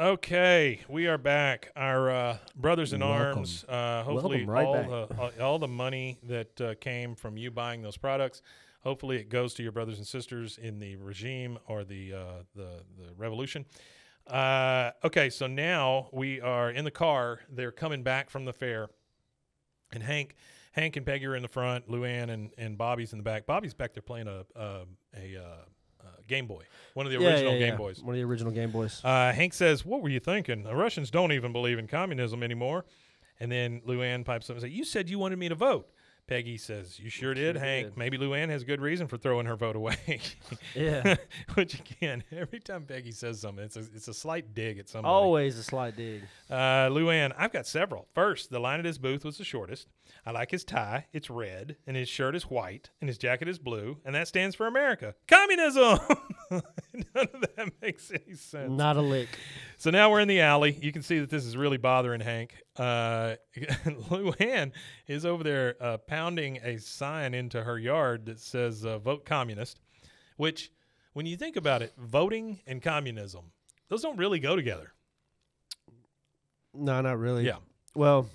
Okay, we are back. Our uh, brothers in Welcome. arms. Uh, hopefully, right all back. the all, all the money that uh, came from you buying those products, hopefully, it goes to your brothers and sisters in the regime or the uh, the the revolution. Uh, okay, so now we are in the car. They're coming back from the fair, and Hank, Hank and Peggy are in the front. Luanne and, and Bobby's in the back. Bobby's back there playing a a, a, uh, uh, Game Boy, one of the Yeah, original yeah, Game yeah. Boys. One of the original Game Boys. Uh, Hank says, "What were you thinking? The Russians don't even believe in communism anymore." And then Luanne pipes up and says, "You said you wanted me to vote." Peggy says, "You sure did, Hank. did. Maybe Luanne has good reason for throwing her vote away." Yeah. Which again, every time Peggy says something, it's a it's a slight dig at somebody. Always a slight dig. Uh, Luanne, I've got several. First, the line at his booth was the shortest. I like his tie. It's red, and his shirt is white, and his jacket is blue, and that stands for America. Communism! None of that makes any sense. Not a lick. So now we're in the alley. You can see that this is really bothering Hank. Uh, Luanne is over there uh, pounding a sign into her yard that says uh, "Vote Communist," which, when you think about it, voting and communism, those don't really go together. No, not really. Yeah. Well,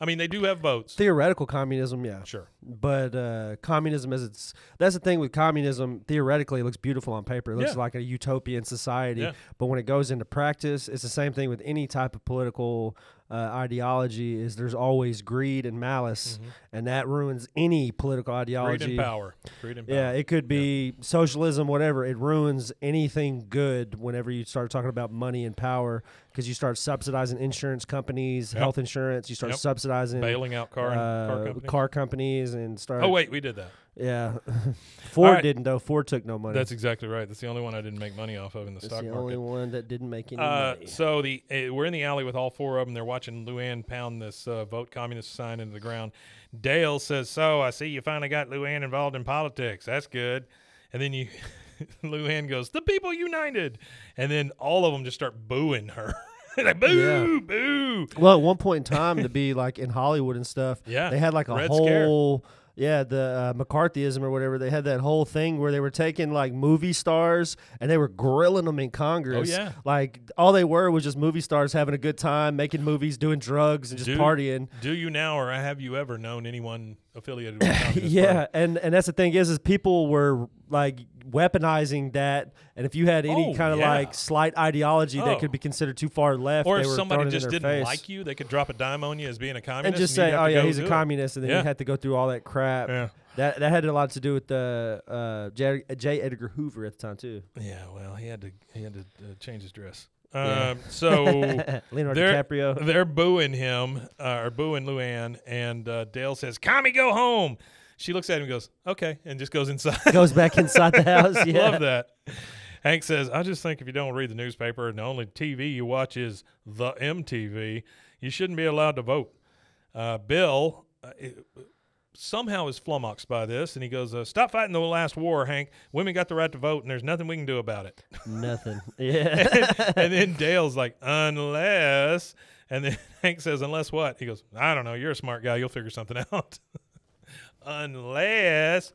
I mean, they do have votes. theoretical communism, yeah. Sure. But uh, communism, as it's that's the thing with communism. Theoretically, it looks beautiful on paper. It looks Yeah. like a utopian society. Yeah. But when it goes into practice, it's the same thing with any type of political uh, ideology. Is there's always greed and malice, and that ruins any political Mm-hmm. Greed ideology. and power. Greed and power. Yeah, it could be socialism, whatever. It ruins anything good whenever you start talking about money and power because you start subsidizing insurance companies, Yep. health insurance. You start Yep. subsidizing bailing out car, and, car uh, companies. car companies and start. Oh wait, we did that. yeah. Ford right. didn't though. Ford took no money. That's exactly right. That's the only one I didn't make money off of in the That's stock the market. The only one that didn't make any Uh, money. so the uh, we're in the alley with all four of them. They're watching Luanne pound this uh, "Vote Communist" sign into the ground. Dale says, "So I see you finally got Luanne involved in politics. That's good." And then you, Luanne goes, "The people united," and then all of them just start booing her. like boo, Yeah. boo. Well, at one point in time, to be like in Hollywood and stuff, Yeah, they had like a Red Scare. whole, yeah, the uh, McCarthyism or whatever. They had that whole thing where they were taking like movie stars and they were grilling them in Congress. Oh, yeah. like all they were was just movie stars having a good time, making movies, doing drugs, and just Do- partying. Do you now, or have you ever known anyone affiliated with yeah, and and that's the thing is, is people were like weaponizing that, and if you had any Oh, kind of yeah. like slight ideology Oh. that could be considered too far left, Or they if were somebody throwing it in just didn't face. like you, they could drop a dime on you as being a communist, and just you'd say, "Oh yeah, he's a it." communist," and then Yeah. you had to go through all that crap. Yeah. That that had a lot to do with the uh, J. J. Edgar Hoover at the time too. Yeah, well, he had to he had to uh, change his dress. Yeah. Um, so Leonardo they're DiCaprio. they're booing him uh, or booing Luanne, and uh, Dale says, "Commie, go home." She looks at him and goes, "Okay," and just goes inside. Goes back inside the house. Yeah. Love that. Hank says, "I just think if you don't read the newspaper and the only TV you watch is the MTV, you shouldn't be allowed to vote." Uh, Bill. Uh, it- Somehow is flummoxed by this, and he goes, uh, "Stop fighting the last war, Hank. Women got the right to vote, and there's nothing we can do about it." Nothing. Yeah. and then Dale's like, unless, and then Hank says, unless what? He goes, I don't know. You're a smart guy. You'll figure something out. Unless.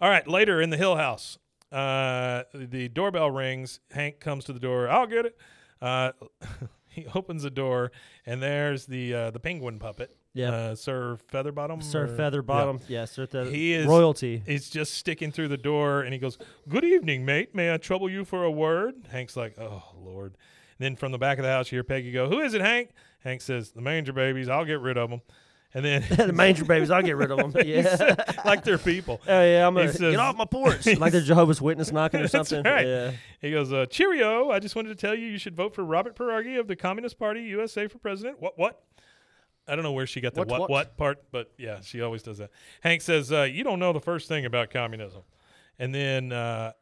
All right. Later in the Hill House, uh, the doorbell rings. Hank comes to the door. I'll get it. Uh, he opens the door, and there's the uh, the penguin puppet. Yeah, Uh, Sir Featherbottom. Sir or- Featherbottom. Yeah, Sir Feather. He is- royalty. He's just sticking through the door and he goes, Good evening, mate. May I trouble you for a word? Hank's like, Oh, Lord. And then from the back of the house, you hear Peggy go, Who is it, Hank? Hank says, The manger babies. I'll get rid of them. And then, the manger babies. I'll get rid of them. Yeah. like they're people. Oh yeah, I'm gonna says- get off my porch. like they're Jehovah's Witness knocking or something. right. Yeah. He goes, uh, Cheerio. I just wanted to tell you you should vote for Robert Pierogi of the Communist Party USA for president. What, what? I don't know where she got the What, what, what, what? part, but yeah, she always does that. Hank says, uh, You don't know the first thing about communism. And then uh,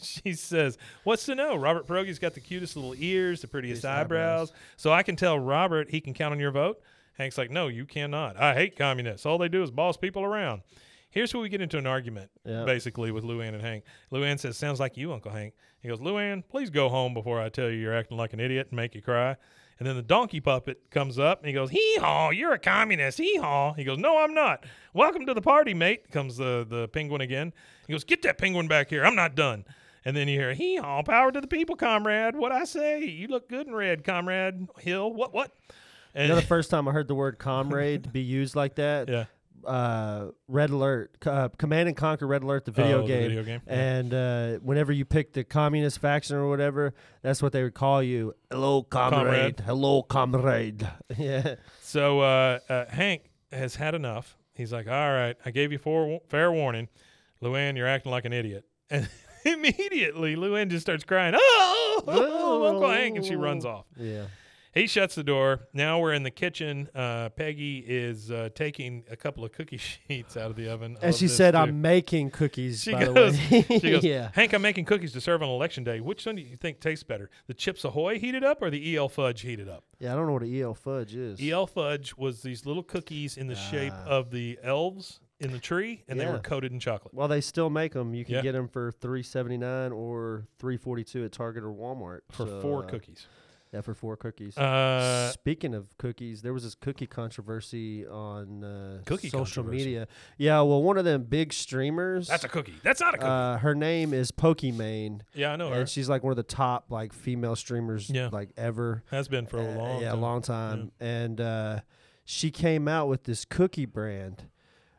she says, What's to know? Robert Pierogi's got the cutest little ears, the prettiest Prettiest eyebrows. So I can tell Robert he can count on your vote. Hank's like, No, you cannot. I hate communists. All they do is boss people around. Here's where we get into an argument, Yeah. basically, with Luanne and Hank. Luanne says, Sounds like you, Uncle Hank. He goes, Luanne, please go home before I tell you you're acting like an idiot and make you cry. And then the donkey puppet comes up and he goes, Hee haw, you're a communist. Hee haw. He goes, No, I'm not. Welcome to the party, mate. Comes the, the penguin again. He goes, Get that penguin back here. I'm not done. And then you hear, Hee haw, power to the people, comrade. What I say? You look good in red, comrade Hill. What, what? You know, the first time I heard the word comrade be used like that, yeah. uh, Red Alert, uh, Command and Conquer Red Alert, the video Oh, the game. video game. And uh, whenever you pick the communist faction or whatever, that's what they would call you. Hello, comrade. Comrade. Hello, comrade. yeah. So uh, uh, Hank has had enough. He's like, "All right, I gave you four fair warning, Luanne. You're acting like an idiot." And immediately, Luanne just starts crying, "Oh, Uncle Hank!" and she runs off. Yeah. He shuts the door. Now we're in the kitchen. Uh, Peggy is uh, taking a couple of cookie sheets out of the oven. And she said, too. "I'm making cookies." She by goes, the way. she goes, yeah. Hank, I'm making cookies to serve on election day. Which one do you think tastes better? The Chips Ahoy heated up or the EL Fudge heated up? Yeah, I don't know what an EL fudge is. EL Fudge was these little cookies in the shape of the elves in the tree, and they Ah. Were coated in chocolate. Well, they still make them. You can Yeah. get them for three seventy nine or three forty two at Target or Walmart For So, four uh, cookies. Yeah, for four cookies. Uh, Speaking of cookies, there was this cookie controversy on uh, Cookie social media. Yeah, well, one of them big streamers. that's a cookie. That's not a cookie. Uh, her name is Pokimane, yeah, I know her. and she's like one of the top like female streamers Yeah. like ever. Has been for a Uh, long yeah, time. a long time. And uh, she came out with this cookie brand.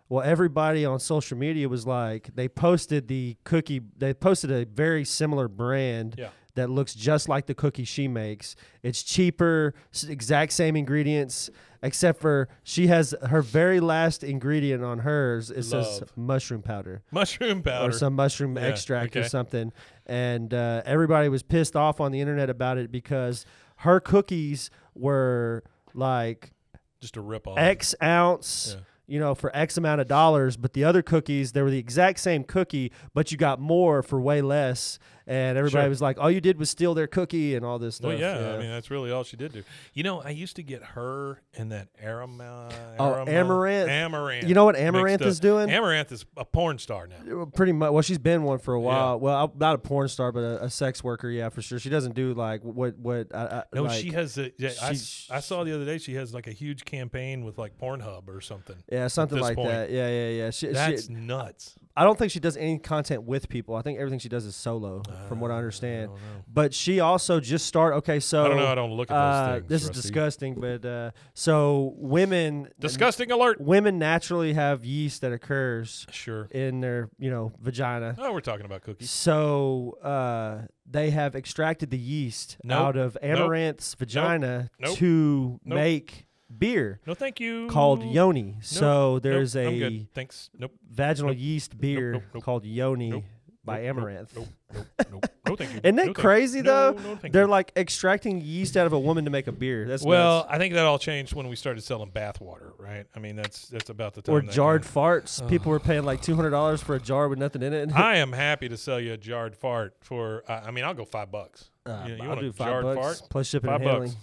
Well, everybody on social media was like, they posted the cookie, they posted a very similar brand Yeah. That looks just like the cookie she makes. It's cheaper, exact same ingredients, except for she has her very last ingredient on hers. It says mushroom powder Mushroom powder. or some mushroom Yeah, extract or something. And uh, everybody was pissed off on the internet about it because her cookies were like Just a rip off. X ounce. Yeah. You know, for X amount of dollars, but the other cookies, they were the exact same cookie, but you got more for way less. And everybody Sure. was like, all you did was steal their cookie and all this stuff. Well, yeah, I mean that's really all she did do. You know, I used to get her and that Arama, Oh, Arama- Amouranth. Amouranth. You know what Amouranth is doing? Amouranth is a porn star now. pretty much well she's been one for a Yeah. while well I- not a porn star but a, a sex worker yeah for sure she doesn't do like what what I, I, No, like, she has. A, yeah, I, I saw the other day she has like a huge campaign with like Pornhub or something. yeah something like point. that yeah yeah yeah she, That's she, nuts. I don't think she does any content with people I think everything she does is solo from what I understand don't but she also just start. okay so I don't know. I don't look at those uh, things. this is disgusting but uh, so women Disgusting alert. women naturally have yeast that occurs Sure. in their you know vagina Oh, we're talking about cookies. So uh, they have extracted the yeast Nope. out of Amouranth's vagina Nope. to Nope. make beer No, thank you. called yoni. So Nope, there's I'm a good. Thanks. Nope. vaginal Nope. yeast beer nope, nope. called yoni Nope. by Nope, nope, Amouranth. Nope. Nope. Nope. No, thank you. Isn't that No, crazy though? no, thank They're you. like extracting yeast out of a woman to make a beer. That's Well, nuts. I think that all changed when we started selling bath water, right? I mean, that's that's about the time. or jarred kinda- farts. People were paying like two hundred dollars for a jar with nothing in it. I am happy to sell you a jarred fart for. Uh, I mean, I'll go five bucks. Uh, you, you want do a jarred bucks fart? plus shipping Five and handling. bucks.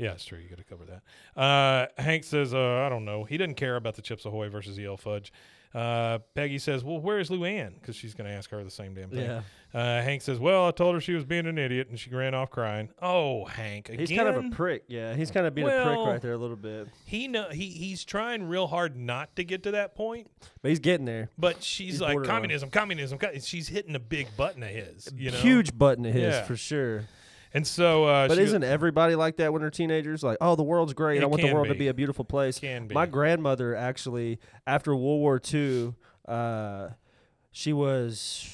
Yeah, it's true. You got to cover that. Uh, Hank says, uh, I don't know. He doesn't care about the Chips Ahoy versus the EL Fudge. Uh, Peggy says, Well, where's Luanne? Because she's going to ask her the same damn thing. Yeah. Uh, Hank says, Well, I told her she was being an idiot, and she ran off crying. Oh, Hank, again. He's kind of a prick. Yeah, he's kind of being a prick right there a little bit, he know he he's trying real hard not to get to that point, but he's getting there. but she's He's like borderline. communism, communism. She's hitting a big button of his, you know, Huge button of his Yeah. for sure. And so, uh, But isn't everybody like that when they're teenagers? Like, oh, the world's great. I want the world to be. be a beautiful place. Can be. My grandmother actually, after World War II, uh, she was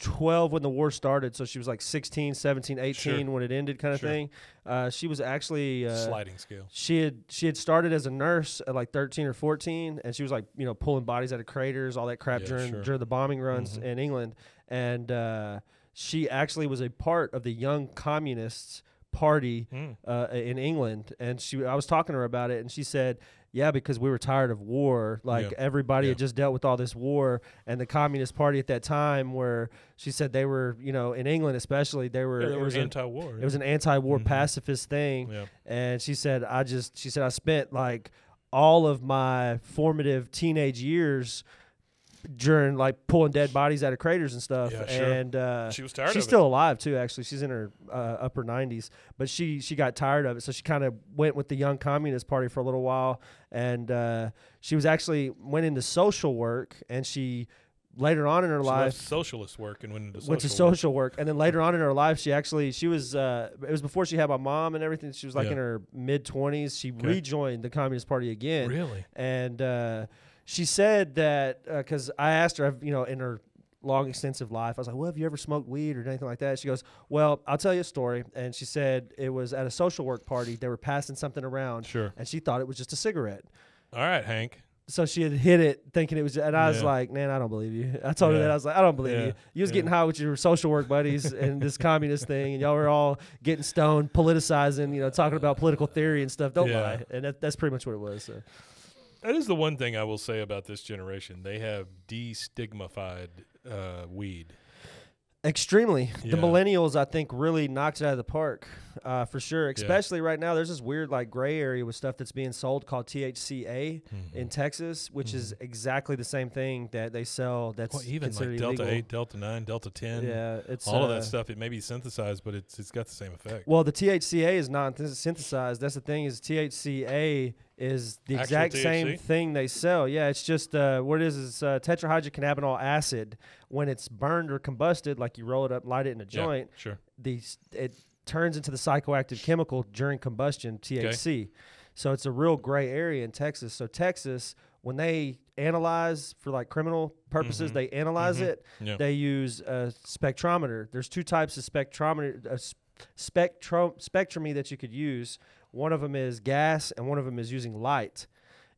12 when the war started. So she was like 16, 17, 18 Sure. when it ended, kind of Sure. thing. Uh, she was actually. Uh, sliding scale? she had she had started as a nurse at like 13 or 14 and she was like you know pulling bodies out of craters all that crap Yeah, during sure. during the bombing runs Mhm. in England and uh, she actually was a part of the young communists party Mm. uh, in England and she I was talking to her about it and she said yeah because we were tired of war like Yeah. everybody had just dealt with all this war and the communist party at that time where she said they were you know in England especially they were Yeah, it was an- anti-war. it was an anti-war Mhm. pacifist thing yeah. and she said i just she said i spent like all of my formative teenage years during like pulling dead bodies out of craters and stuff Yeah, sure. and uh She was tired she's of it. still alive too actually she's in her uh, upper 90s but she she got tired of it so she kind of went with the young communist party for a little while and uh she was actually went into social work and she later on in her She life socialist work and went into social went to social work and then later on in her life she actually she was uh it was before she had my mom and everything she was like Yeah. in her mid 20s she Okay. rejoined the communist party again Really? and uh she said that uh, because I asked her, you know, in her long extensive life, I was like, "Well, have you ever smoked weed or anything like that?" She goes, "Well, I'll tell you a story." And she said it was at a social work party. They were passing something around, Sure. and she thought it was just a cigarette. All right, Hank. So she had hit it thinking it was, and I was Yeah. like, "Man, I don't believe you." I told her that I was like, "I don't believe Yeah. you. You was Yeah. getting high with your social work buddies and this communist thing, and y'all were all getting stoned, politicizing, you know, talking about political theory and stuff. Don't Yeah. lie." And that, that's pretty much what it was. So. That is the one thing I will say about this generation. They have destigmatized uh, weed. Extremely. The millennials, I think, really knocked it out of the park, uh, for sure. Especially right now, there's this weird like gray area with stuff that's being sold called THCA Mm-hmm. in Texas, which is exactly the same thing that they sell. That's Well, even like Delta illegal. Eight, Delta Nine, Delta Ten. Yeah, it's all of uh, that stuff. It may be synthesized, but it's it's got the same effect. Well, the THCA is not synthesized. That's the thing. Is THCA is the Actual exact same thing they sell. Yeah, it's just uh, what it is is uh, tetrahydrocannabinol acid. When it's burned or combusted, like you roll it up, light it in a Yeah, joint, sure. These it turns into the psychoactive chemical during combustion, THC. So it's a real gray area in Texas. So Texas, when they analyze for like criminal purposes, Mhm. they analyze Mhm. it. Yeah. They use a spectrometer. There's two types of spectrometer, uh, s- spectro spectromy that you could use. One of them is gas, and one of them is using light.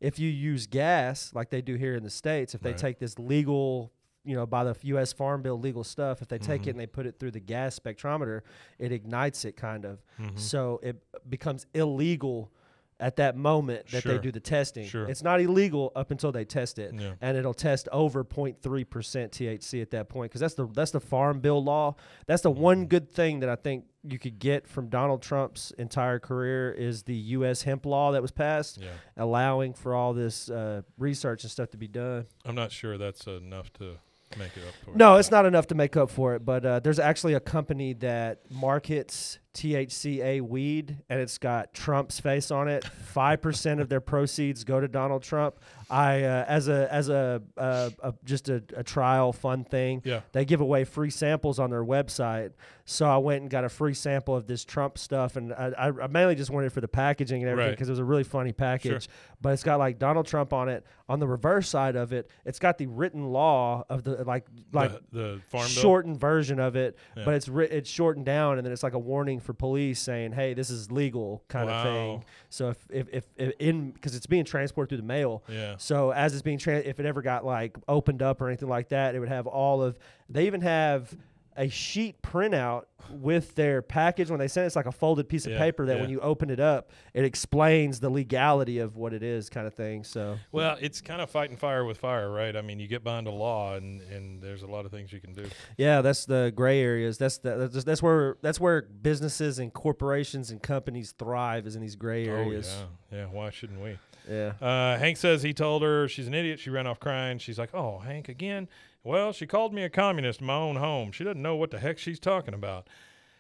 If you use gas, like they do here in the states, if they Right. take this legal, you know, by the U.S. Farm Bill legal stuff, if they take Mhm. it and they put it through the gas spectrometer, it ignites it kind of. Mhm. So it becomes illegal at that moment that Sure. they do the testing. Sure. It's not illegal up until they test it, Yeah. and it'll test over 0.3 percent THC at that point because that's the that's the Farm Bill law. That's the one Mm-hmm. good thing that I think you could get from Donald Trump's entire career is the U.S. hemp law that was passed, Yeah. allowing for all this uh, research and stuff to be done. I'm not sure that's enough to make it up for. No, it's not enough to make up for it, but uh, there's actually a company that markets THCA weed, and it's got Trump's face on it. Five percent of their proceeds go to Donald Trump. I, uh, as a as a, uh, a just a, a trial fun thing, Yeah. they give away free samples on their website. So I went and got a free sample of this Trump stuff, and I, I mainly just wanted it for the packaging and everything Right. because it was a really funny package. But it's got like Donald Trump on it. On the reverse side of it, it's got the written law of the like like the, the farm bill. shortened version of it, Yeah. but it's writ- it's shortened down, and then it's like a warning for police saying, "Hey, this is legal," kind of thing. So if if, if, if in because it's being transported through the mail, Yeah. so as it's being trans, if it ever got like opened up or anything like that, it would have all of. They even have a sheet printout with their package when they send it, it's like a folded piece of Yeah, paper that when you open it up, it explains the legality of what it is, kind of thing. So Well, it's kind of fighting fire with fire, right? I mean, you get behind a law, and, and there's a lot of things you can do. Yeah, that's the gray areas. That's the, that's that's where that's where businesses and corporations and companies thrive is in these gray areas. Oh yeah, yeah. Why shouldn't we? yeah. Uh, Hank says he told her she's an idiot. She ran off crying. She's like, "Oh, Hank again." Well, she called me a communist in my own home. She doesn't know what the heck she's talking about.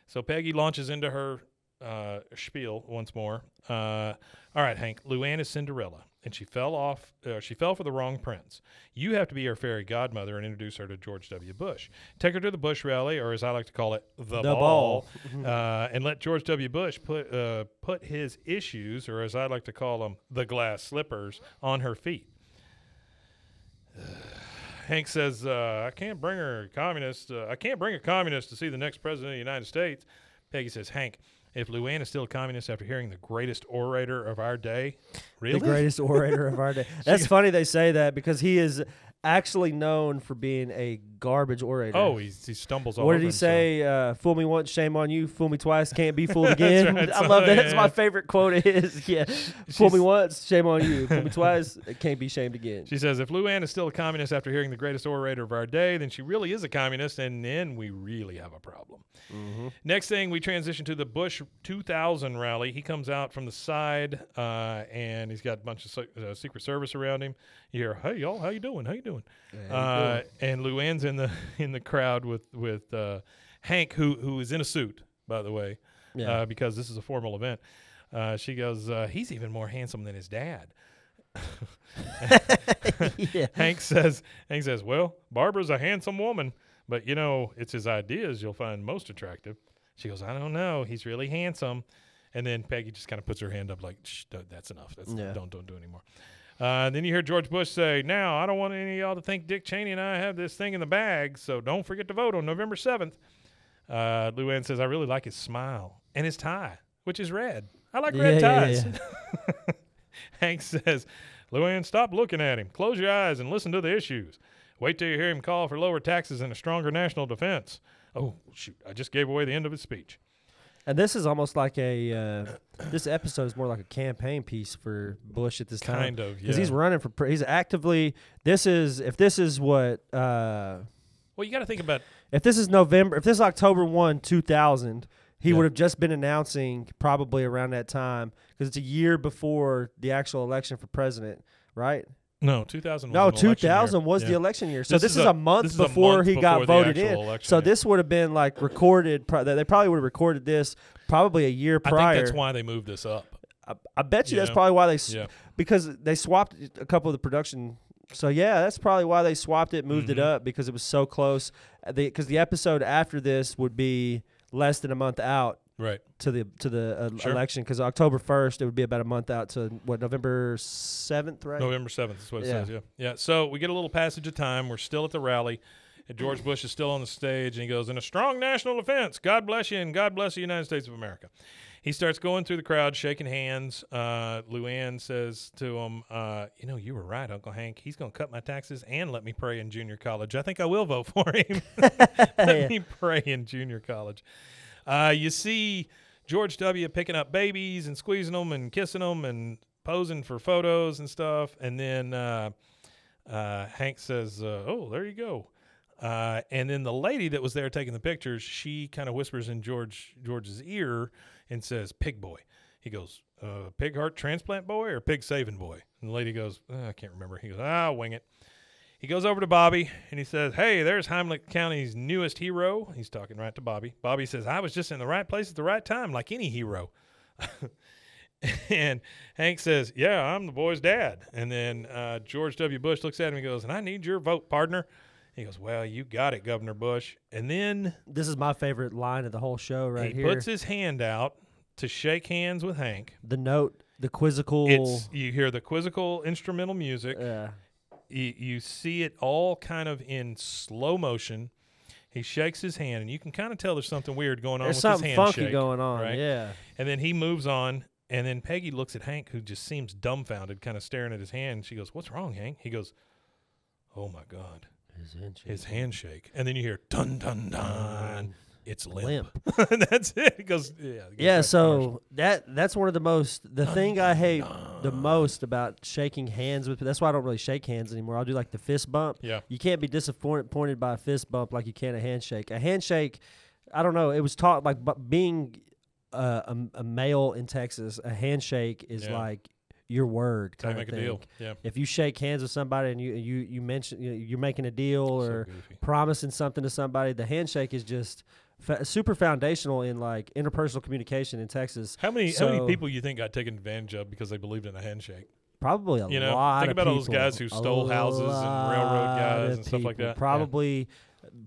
So Peggy launches into her uh, spiel once more. Uh, all right, Hank. Luanne is Cinderella, and she fell off. Uh, she fell for the wrong prince. You have to be her fairy godmother and introduce her to George W. Bush. Take her to the Bush rally, or as I like to call it, the, The ball, uh, and let George W. Bush put uh, put his issues, or as I like to call them, the glass slippers, on her feet. Hank says, uh, "I can't bring her a communist. Uh, I can't bring a communist to see the next president of the United States." Peggy says, "Hank, if Luanne is still a communist after hearing the greatest orator of our day, really? The greatest orator of our day. That's funny they say that because he is actually known for being a garbage orator. Oh, he's, he stumbles all what did he say? Uh, fool me once, shame on you. Fool me twice, can't be fooled again. right, I love that. yeah, That's my favorite quote. of his. yeah. Fool me once, shame on you. Fool me twice, it can't be shamed again. She says, if Luanne is still a communist after hearing the greatest orator of our day, then she really is a communist, and then we really have a problem. Mm-hmm. Next thing, we transition to the Bush 2000 rally. He comes out from the side, uh, and he's got a bunch of uh, Secret Service around him. You hear, "Hey y'all, how you doing? How you doing?" Uh, and Luanne's in the in the crowd with with uh, Hank, who who is in a suit, by the way, Yeah. uh, because this is a formal event. Uh, she goes, uh, "He's even more handsome than his dad." yeah. Hank says, Hank says, well, Barbara's a handsome woman, but you know, it's his ideas you'll find most attractive. She goes, I don't know. He's really handsome. And then Peggy just kind of puts her hand up like, Shh, that's enough. That's Yeah. don't don't do anymore. Uh, then you hear George Bush say, "Now I don't want any of y'all to think Dick Cheney and I have this thing in the bag, so don't forget to vote on November 7th." Uh, Luanne says, "I really like his smile and his tie, which is red. I like red Yeah, yeah, ties." Hank says, "Luanne, stop looking at him. Close your eyes and listen to the issues. Wait till you hear him call for lower taxes and a stronger national defense." Oh shoot! I just gave away the end of his speech. And this is almost like a uh, this episode is more like a campaign piece for Bush at this time. Kind of, yeah. because he's running for. Pre- he's actively. This is if this is what uh, Well, you got to think about if this is November. If this is October one, two thousand. He Yeah. would have just been announcing probably around that time because it's a year before the actual election for president, right? No 2000. Was No, an election year. 2000 was the election year. So This this, is a- a, month is a before month he got before the voted in. so yeah. this would have been like recorded. Pro- they probably would have recorded this probably a year I prior. think that's why they moved this up. I, I bet you that's Yeah. probably why they Yeah. because they swapped a couple of the production. So yeah, that's probably why they swapped it, moved Mhm. it up because it was so close. Because the, episode after this would be less than a month out Right. to the to the uh, Sure. election. Because October first, it would be about a month out to what November seventh, right? November 7th is what it Yeah. says. Yeah. Yeah. So we get a little passage of time. We're still at the rally. And George Bush is still on the stage and he goes, In a strong national defense, God bless you and God bless the United States of America. He starts going through the crowd, shaking hands. Uh, Luanne says to him, uh, You know, you were right, Uncle Hank. He's going to cut my taxes and let me pray in junior college. I think I will vote for him. let me pray in junior college. Uh, you see George W. picking up babies and squeezing them and kissing them and posing for photos and stuff. And then uh, uh, Hank says, uh, "Oh, there you go." Uh, and then the lady that was there taking the pictures, she kind of whispers in George George's ear and says, "Pig boy." He goes, uh, "Pig heart transplant boy or pig saving boy?" And the lady goes, "Uh, "I can't remember." He goes, "Ah, wing it." He goes over to Bobby and he says, Hey, there's Heimlich County's newest hero. He's talking right to Bobby. Bobby says, I was just in the right place at the right time, like any hero. and Hank says, Yeah, I'm the boy's dad. And then uh, George W. Bush looks at him and goes, And I need your vote, partner. He goes, Well, you got it, Governor Bush. And then This is my favorite line of the whole show right he here. He puts his hand out to shake hands with Hank. the note, the quizzical. It's you hear the quizzical instrumental music. uh, you, you see it all kind of in slow motion. He shakes his hand, and you can kind of tell there's something weird going on there's with something his funky going on. right? Yeah. And then he moves on, and then Peggy looks at Hank, who just seems dumbfounded, kind of staring at his hand. She goes, "What's wrong, Hank?" He goes, "Oh my God, his handshake." And then you hear dun dun dun. It's limp. and that's it. He goes, "Yeah." it goes Yeah, back to commercial. so that that's one of the most the thing I hate the most about shaking hands with that's why I don't really shake hands anymore. I'll do like the fist bump. Yeah. You can't be disappointed by a fist bump like you can a handshake. A handshake, I don't know, it was taught like being uh, a, a male in Texas, a handshake is Yeah. like your word kind of make a thing. deal. Yeah. If you shake hands with somebody and you you you mention you know, you're making a deal So or goofy. promising something to somebody, the handshake is just fa- super foundational in like interpersonal communication in Texas. How many how many people you think got taken advantage of because they believed in a handshake? Probably a You know, lot. think about all those guys who stole houses and railroad guys and stuff like people. that. Yeah. Probably,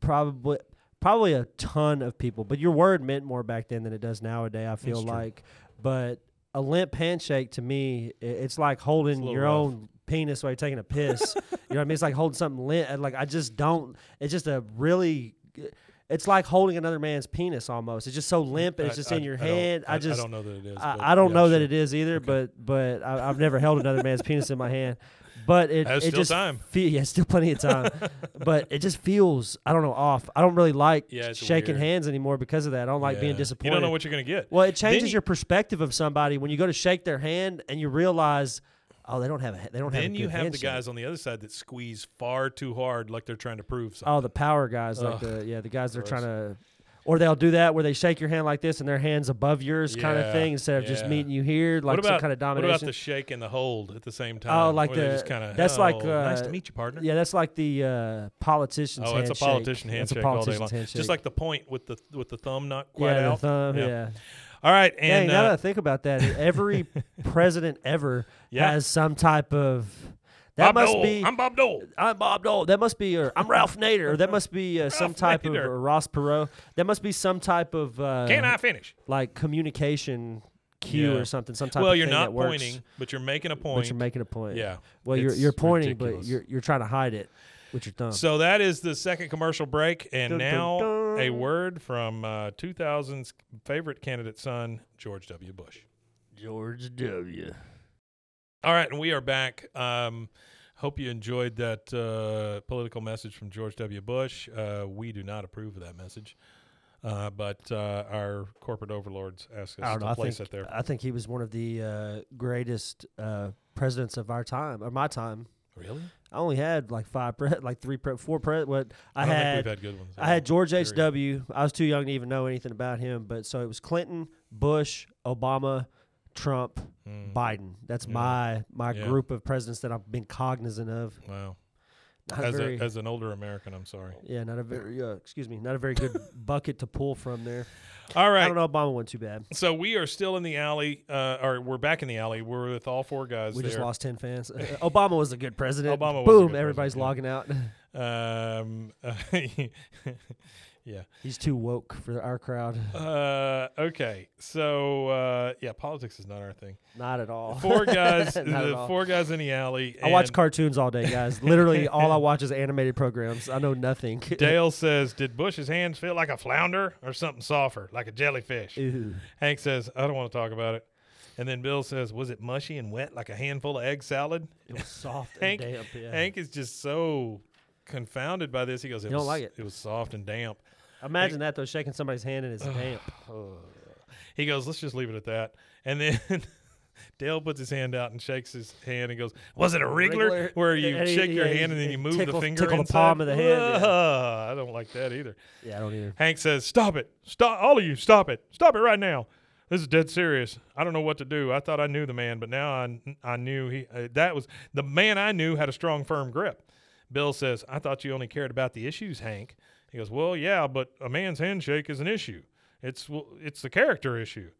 probably, probably a ton of people. But your word meant more back then than it does nowadays. I feel like, but a limp handshake to me, it's like holding little your rough. own penis while you're taking a piss. you know what I mean? It's like holding something limp. Like I just don't. It's just a really. It's like holding another man's penis almost. It's just so limp and it's just I- in your I hand. I, I, just I don't know that it is. I, I don't yeah, know that it is either, but but I, I've never held another man's penis in my hand. But it, There's it still just time. Feel, yeah, still plenty of time. but it just feels I don't know off. I don't really like Yeah, shaking weird. hands anymore because of that. I don't like being disappointed. You don't know what you're gonna get. well, it changes you- your perspective of somebody when you go to shake their hand and you realize, oh, they don't have a they don't have. Then you have the handshake. guys on the other side that squeeze far too hard, like they're trying to prove something. Oh, the power guys, like the yeah, the guys that are trying to, or they'll do that where they shake your hand like this and their hands above yours, kind of thing, instead of just meeting you here, like about some kind of domination. What about the shake and the hold at the same time? Oh, like the- just kind of that's like, nice uh, to meet you, partner. Yeah, that's like the uh, politician's Oh, it's a handshake. politician That's a handshake all day long. handshake. Just like the point with the with the thumb not quite yeah, out. the thumb. Yeah. Yeah. All right, and now that uh, I think about that, every president ever Yeah. has some type of. That Bob must Dole. be. I'm Bob Dole. I'm Bob Dole. That must be, or I'm Ralph Nader. Or that must be uh, some type Nader. of or Ross Perot. That must be some type of uh, Can I finish? like communication cue Yeah. or something. Some type well, of you're thing not that works, pointing, but you're making a point. but you're making a point. yeah. Well, you're you're pointing, ridiculous. but you're you're trying to hide it with your thumb. So that is the second commercial break, and Dun, dun, now a word from uh, 2000's favorite candidate son, George W. Bush. George W. All right, and we are back. Um, hope you enjoyed that uh, political message from George W. Bush. Uh, we do not approve of that message, uh, but uh, our corporate overlords ask us I to know. Place think it there. I think he was one of the uh, greatest uh, presidents of our time or my time. Really? I only had like five, pre- like three, pre- four. Pre- what I, I, had, had good ones. I had George H. W. I was too young to even know anything about him, but so it was Clinton, Bush, Obama, Trump, Mm, Biden. That's Yeah. my my Yeah. group of presidents that I've been cognizant of. Wow. Not As, very, a, as an older American, I'm sorry. yeah, not a very uh, excuse me, not a very good bucket to pull from there. All right, I don't know. Obama went too bad. So we are still in the alley, uh, or we're back in the alley. We're with all four guys We there. just lost ten fans. Uh, Obama was a good president. Obama Boom! everybody's president, logging out. Um, yeah. He's too woke for our crowd. Uh, okay. So uh, yeah, politics is not our thing. Not at all. Four guys, the four guys in the alley. I watch cartoons all day, guys. Literally, all I watch is animated programs. I know nothing. Dale says, "Did Bush's hands feel like a flounder or something softer, like a jellyfish?" Ew. Hank says, "I don't want to talk about it." And then Bill says, "Was it mushy and wet like a handful of egg salad?" It was soft Hank- and damp. Yeah. Hank is just so confounded by this. He goes, "It You don't was like it. It was soft and damp." Imagine that though, shaking somebody's hand and it's damp. He goes, "Let's just leave it at that." And then Dale puts his hand out and shakes his hand and goes, "Was it a wriggler, Wriggler. where you And he- shake your yeah, hand and then you move tickle- the finger tickle the inside?" palm of the hand, yeah. Ugh, I don't like that either. Yeah, I don't either. Hank says, "Stop it! Stop! All of you, stop it! Stop it right now! This is dead serious. I don't know what to do. I thought I knew the man, but now I I knew he uh, that was the man I knew had a strong, firm grip." Bill says, "I thought you only cared about the issues, Hank." He goes, "Well, yeah, but a man's handshake is an issue. It's well, it's the character issue."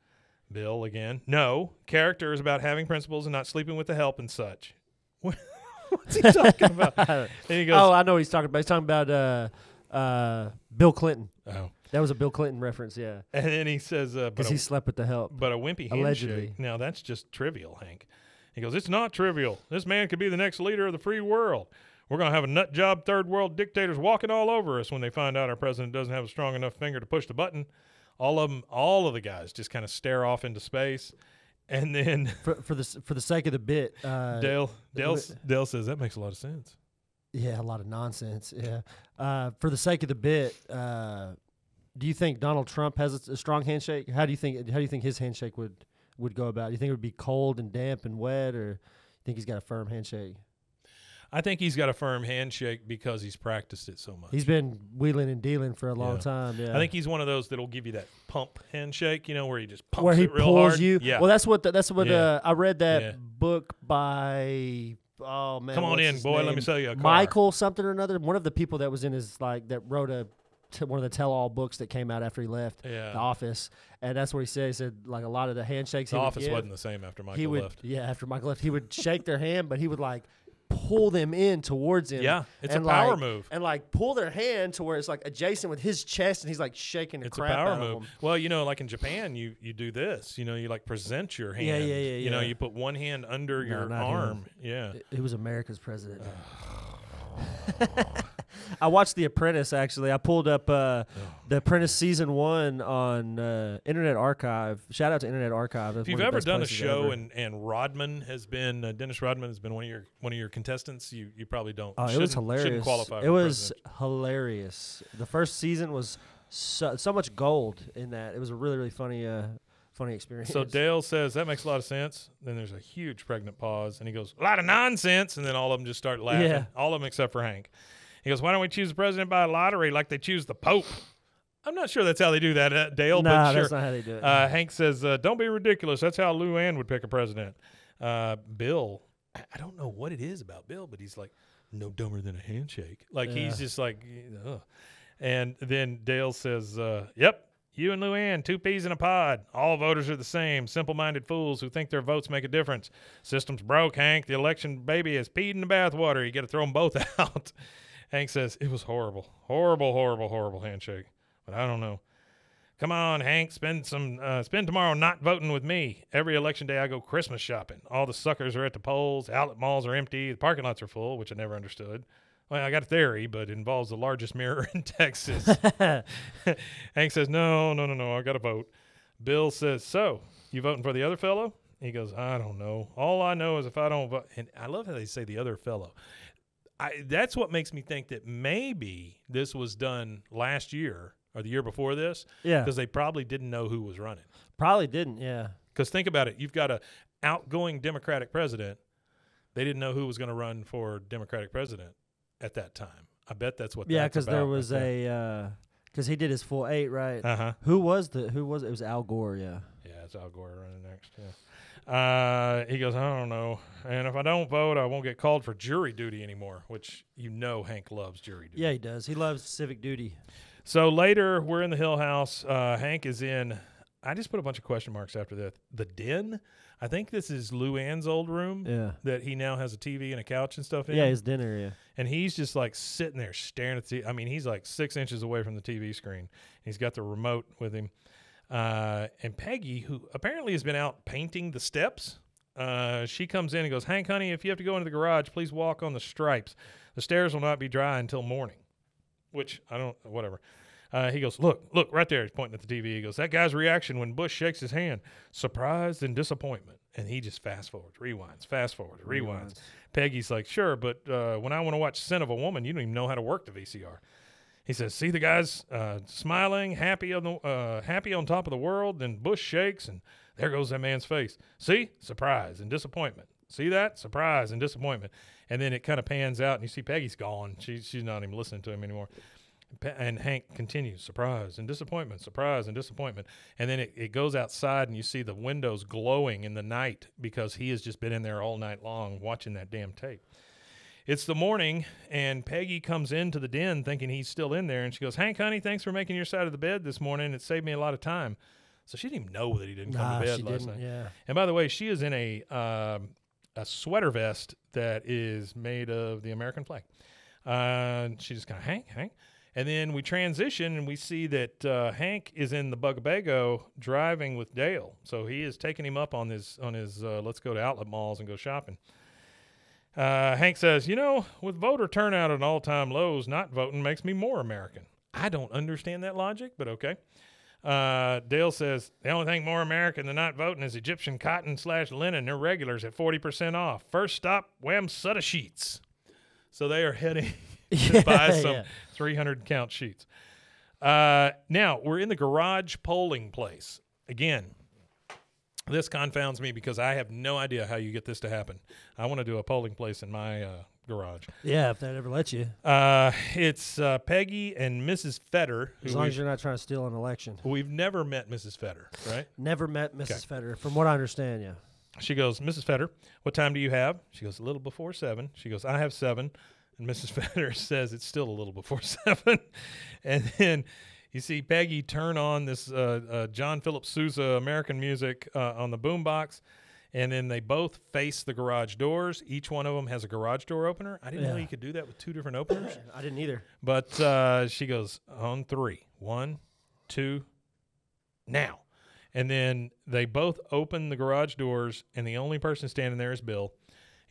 Bill again, "No, character is about having principles and not sleeping with the help and such." What's he talking about? and he goes, Oh, I know what he's talking about. He's talking about uh, uh, Bill Clinton. "Oh," That was a Bill Clinton reference, yeah, and then he says, uh, because he slept with the help. But a wimpy handshake. Allegedly. Now that's just trivial, Hank. He goes, It's not trivial. This man could be the next leader of the free world. We're gonna have a nut job third world dictators walking all over us when they find out our president doesn't have a strong enough finger to push the button. All of them, all of the guys just kind of stare off into space. And then For, for the for the sake of the bit, uh, Dale Dale Dale says that makes a lot of sense. Yeah, a lot of nonsense. Yeah. Uh, for the sake of the bit, uh, do you think Donald Trump has a, a strong handshake? How do you think? How do you think his handshake would would go about? Do you think it would be cold and damp and wet, or you think he's got a firm handshake? I think he's got a firm handshake because he's practiced it so much. He's been wheeling and dealing for a long Yeah. time. Yeah. I think he's one of those that'll give you that pump handshake, you know, where he just pumps where he it real pulls hard. you. Yeah. Well, that's what the, that's what Yeah. uh, I read that Yeah. book by. Oh man, Come on in, boy, let me name? sell you a car. Michael something or another. One of the people that was in his like that wrote a t- one of the tell-all books that came out after he left Yeah. the office, and that's what he said. He said like a lot of the handshakes the office give, wasn't the same after Michael he would left. yeah after Michael left he would shake their hand, but he would like pull them in towards him. Yeah, it's a power like- move. and like pull their hand to where it's like adjacent with his chest, and he's like shaking the It's a crap power out move. of. Well, you know, like in Japan, you you do this. You know, you like present your hand. Yeah, yeah, yeah, You know, you put one hand under No, your not him. arm. Yeah. it, was America's president. I watched The Apprentice. Actually, I pulled up uh, Oh. The Apprentice season one on uh, Internet Archive. Shout out to Internet Archive. That's If you've one of the ever done a show ever. and and Rodman has been uh, Dennis Rodman has been one of your one of your contestants, you you probably don't. oh, it was hilarious. It was president. hilarious. The first season was so, so much gold in that. It was a really really funny uh, funny experience. So Dale says that makes a lot of sense. Then there's a huge pregnant pause, and he goes, "A lot of nonsense," and then all of them just start laughing. Yeah. All of them except for Hank. He goes, "Why don't we choose the president by lottery like they choose the Pope?" I'm not sure that's how they do that, uh, Dale. nah, but sure. that's not how they do it. Uh, Hank says, uh, "Don't be ridiculous. That's how Luanne would pick a president." Uh, Bill, I I don't know what it is about Bill, but he's like no dumber than a handshake. Like Yeah. he's just like, Ugh. and then Dale says, uh, "Yep." You and Luanne, two peas in a pod. All voters are the same. Simple minded fools who think their votes make a difference. System's broke, Hank. The election baby has peed in the bathwater. You got to throw them both out. Hank says, It was horrible. Horrible, horrible, horrible handshake. But I don't know. Come on, Hank, spend some uh, spend tomorrow not voting with me. Every election day I go Christmas shopping. All the suckers are at the polls. Outlet malls are empty. The parking lots are full, which I never understood. Well, I got a theory, but it involves the largest mirror in Texas. Hank says, "No, no, no, no. I got to vote." Bill says, "So, you voting for the other fellow?" He goes, "I don't know. All I know is if I don't vote." And I love how they say the other fellow. I, that's what makes me think that maybe this was done last year or the year before this Yeah. because they probably didn't know who was running. Probably didn't. Yeah. Because think about it, you've got a outgoing Democratic president. They didn't know who was going to run for Democratic president at that time. I bet that's what. Yeah, because there was a because he did his full eight right. Uh huh. Who was the who was it? It was Al Gore. Yeah. Yeah, it's Al Gore running next. Yeah. Uh, he goes, I don't know, and if I don't vote, I won't get called for jury duty anymore. Which you know, Hank loves jury duty. Yeah, he does. He loves civic duty. So later, we're in the Hill House. Uh, Hank is in. I just put a bunch of question marks after that. The den. I think this is Luanne's old room Yeah. that he now has a TV and a couch and stuff in. Yeah, his dinner. Yeah. and he's just like sitting there staring at the. I mean, he's like six inches away from the TV screen. He's got the remote with him, uh, and Peggy, who apparently has been out painting the steps, uh, she comes in and goes, "Hank, honey, if you have to go into the garage, please walk on the stripes. The stairs will not be dry until morning." Which I don't. Whatever. Uh, he goes, look, look, right there. He's pointing at the TV. He goes, that guy's reaction when Bush shakes his hand, surprise and disappointment. And he just fast forwards, rewinds, fast forwards, rewinds. Peggy's like, sure, but uh, when I want to watch Scent of a Woman, you don't even know how to work the VCR. He says, see the guy's uh, smiling, happy on the uh, happy on top of the world. Then Bush shakes, and there goes that man's face. See, surprise and disappointment. See that surprise and disappointment. And then it kind of pans out, and you see Peggy's gone. She's she's not even listening to him anymore. And Hank continues, surprise and disappointment, surprise and disappointment. And then it, it goes outside and you see the windows glowing in the night because he has just been in there all night long watching that damn tape. It's the morning, and Peggy comes into the den thinking he's still in there. And she goes, Hank, honey, thanks for making your side of the bed this morning. It saved me a lot of time. So she didn't even know that he didn't come Nah, to bed last night. Yeah. And by the way, she is in a um, a sweater vest that is made of the American flag. Uh, she just kind of Hank, Hank, and then we transition and we see that uh, Hank is in the Bugabego driving with Dale. So he is taking him up on his on his uh, let's go to outlet malls and go shopping. Uh, Hank says, you know, with voter turnout at all time lows, not voting makes me more American. I don't understand that logic, but okay. Uh, Dale says the only thing more American than not voting is Egyptian cotton slash linen. They're regulars at forty percent off. First stop, Wamsutta sheets. So they are heading to buy some yeah. three hundred count sheets. Uh, now we're in the garage polling place again. This confounds me because I have no idea how you get this to happen. I want to do a polling place in my uh, garage. Yeah, if that ever lets you. Uh, it's uh, Peggy and Mrs. Fetter. As long as you're not trying to steal an election. we've never met Mrs. Fetter, right? Never met Mrs. Federer, from what I understand. Yeah. She goes, Mrs. Fetter, what time do you have? She goes, a little before seven. She goes, I have seven. And Mrs. Fetter says it's still a little before seven. and then you see Peggy turn on this uh, uh, John Philip Sousa American music uh, on the boombox. And then they both face the garage doors. Each one of them has a garage door opener. I didn't know you could do that with two different openers. I didn't either. But uh, she goes on three. One, two, now. And then they both open the garage doors, and the only person standing there is Bill.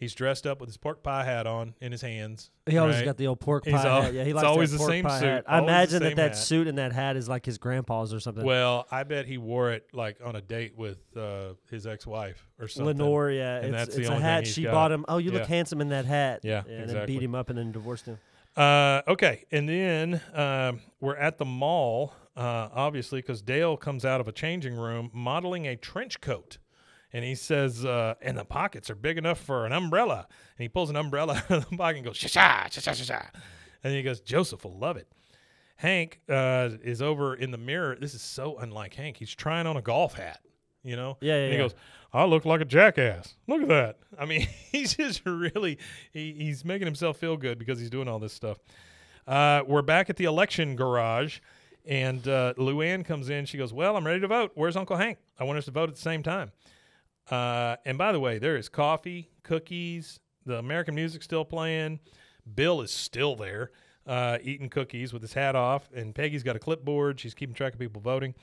He's dressed up with his pork pie hat on in his hands. He always right? got the old pork He's pie al- hat. Yeah, he it's likes always that the pork same pie suit, hat. I always imagine that that hat. suit and that hat is like his grandpa's or something. Well, I bet he wore it like on a date with uh, his ex-wife or something. Lenore, yeah, And it's, that's the it's a only thing hat he's she got. bought him. Oh, you Yeah. look handsome in that hat. Yeah, and then beat him up and then divorced him. Uh, okay, and then um, we're at the mall, uh, obviously, because Dale comes out of a changing room modeling a trench coat. And he says, uh, and the pockets are big enough for an umbrella. And he pulls an umbrella out of the pocket and goes, sha sha, sha sha sha sha. And he goes, Joseph will love it. Hank uh, is over in the mirror. This is so unlike Hank. He's trying on a golf hat, you know? Yeah, yeah, And he yeah. goes, I look like a jackass. Look at that. I mean, he's just really, he, he's making himself feel good because he's doing all this stuff. Uh, we're back at the election garage, and uh, Luanne comes in. She goes, Well, I'm ready to vote. Where's Uncle Hank? I want us to vote at the same time. Uh, and by the way, there is coffee, cookies, the American music's still playing. Bill is still there. uh, eating cookies with his hat off, and Peggy's got a clipboard. She's keeping track of people voting.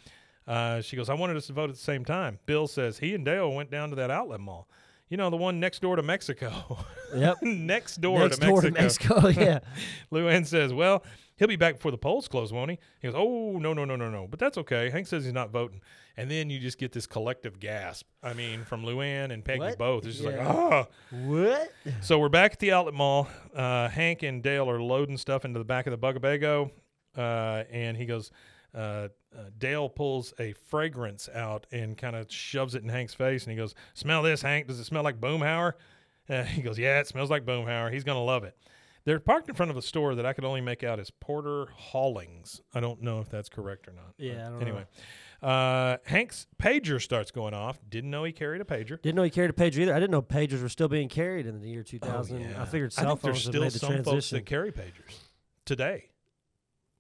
Uh, she goes, I wanted us to vote at the same time. Bill says he and Dale went down to that outlet mall. You know, the one next door to Mexico. Yep. next door. Next to door Mexico. to Mexico. yeah. Luanne says, "Well, he'll be back before the polls close, won't he?" He goes, "Oh, no, no, no, no, no, but that's okay." Hank says he's not voting, and then you just get this collective gasp. I mean, from Luanne and Peggy What? both. It's just like, Yeah. ah. What? So we're back at the outlet mall. Uh, Hank and Dale are loading stuff into the back of the Bugabago, uh, and he goes. Uh, uh, Dale pulls a fragrance out and kind of shoves it in Hank's face, and he goes, "Smell this, Hank. Does it smell like Boomhauer?" Uh, he goes, "Yeah, it smells like Boomhauer. He's gonna love it." They're parked in front of a store that I could only make out as Porter Haulings. I don't know if that's correct or not. Yeah, I don't anyway, uh, Hank's pager starts going off. Didn't know he carried a pager. Didn't know he carried a pager either. I didn't know pagers were still being carried in the year 2000. Oh, yeah. I figured I cell there's phones have still made the some folks that carry pagers today,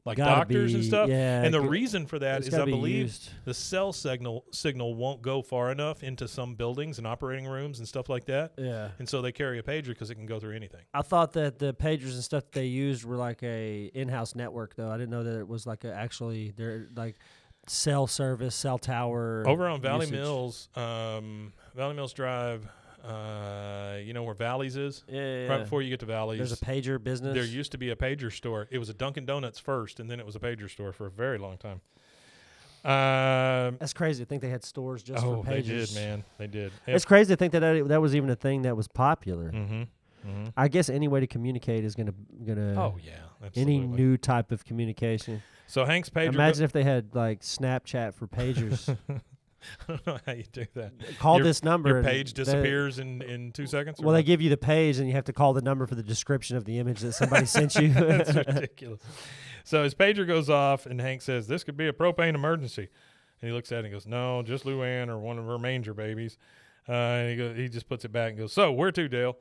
like Gotta doctors and stuff. yeah, and the reason for that is I be believe used. the cell signal signal won't go far enough into some buildings and operating rooms and stuff like that. Yeah. And so they carry a pager because it can go through anything. I thought that the pagers and stuff that they used were like a in-house network, though. I didn't know that it was like a actually they're like cell service, cell tower. Over on Valley usage. Mills, um, Valley Mills Drive, uh, you know where Valleys is? Yeah, yeah, Right yeah. before you get to Valleys. There's a pager business. There used to be a pager store. It was a Dunkin' Donuts first, and then it was a pager store for a very long time. Um, That's crazy to think they had stores just oh, for pagers. they did, man. They did. It's crazy to think that that, that was even a thing that was popular. mm-hmm. Mm-hmm. I guess any way to communicate is gonna gonna Oh yeah, any new type of communication. So Hank's pager. Imagine if they had like Snapchat for pagers. I don't know how you do that. Call Your- this number. Your page they- disappears in, in two seconds. Well, they give you the page, and you have to call the number for the description of the image that somebody sent you. That's ridiculous. So his pager goes off, and Hank says, "This could be a propane emergency." And he looks at it and goes, "No, just Luanne or one of her manger babies." Uh, and he goes, he just puts it back and goes, "So where to, Dale?"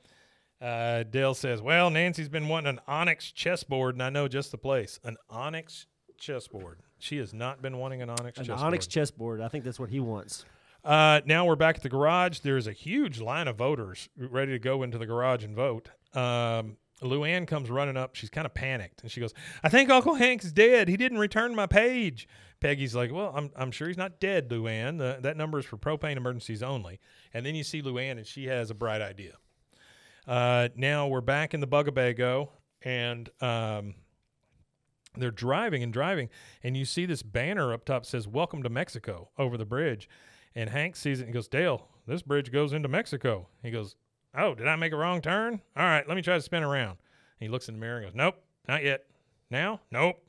Uh, Dale says, "Well, Nancy's been wanting an onyx chessboard, and I know just the place. An onyx chessboard. She has not been wanting an onyx An chessboard. Onyx chessboard. I think that's what he wants. Uh, now we're back at the garage. There's a huge line of voters ready to go into the garage and vote. Um, Luanne comes running up. She's kind of panicked, and she goes, "I think Uncle Hank's dead. He didn't return my page." Peggy's like, "Well, I'm I'm sure he's not dead, Luanne. The, that number is for propane emergencies only." And then you see Luanne, and she has a bright idea. Uh, now we're back in the Bugabago, and um, they're driving and driving, and you see this banner up top says "Welcome to Mexico" over the bridge, and Hank sees it and goes, "Dale, this bridge goes into Mexico." He goes, "Oh, did I make a wrong turn? All right, let me try to spin around." And he looks in the mirror and goes, "Nope, not yet. Now, nope."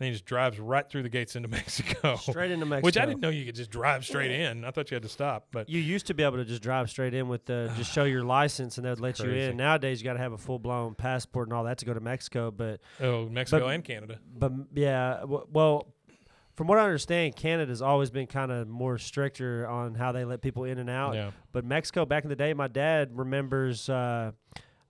And he just drives right through the gates into Mexico, Straight into Mexico. which I didn't know you could just drive straight in. I thought you had to stop, but You used to be able to just drive straight in with the just show your license and they'd let you in. Nowadays you got to have a full blown passport and all that to go to Mexico. But oh, Mexico But- and Canada. but yeah, w- well, from what I understand, Canada's always been kind of more stricter on how they let people in and out. Yeah. But Mexico, back in the day, my dad remembers. Uh,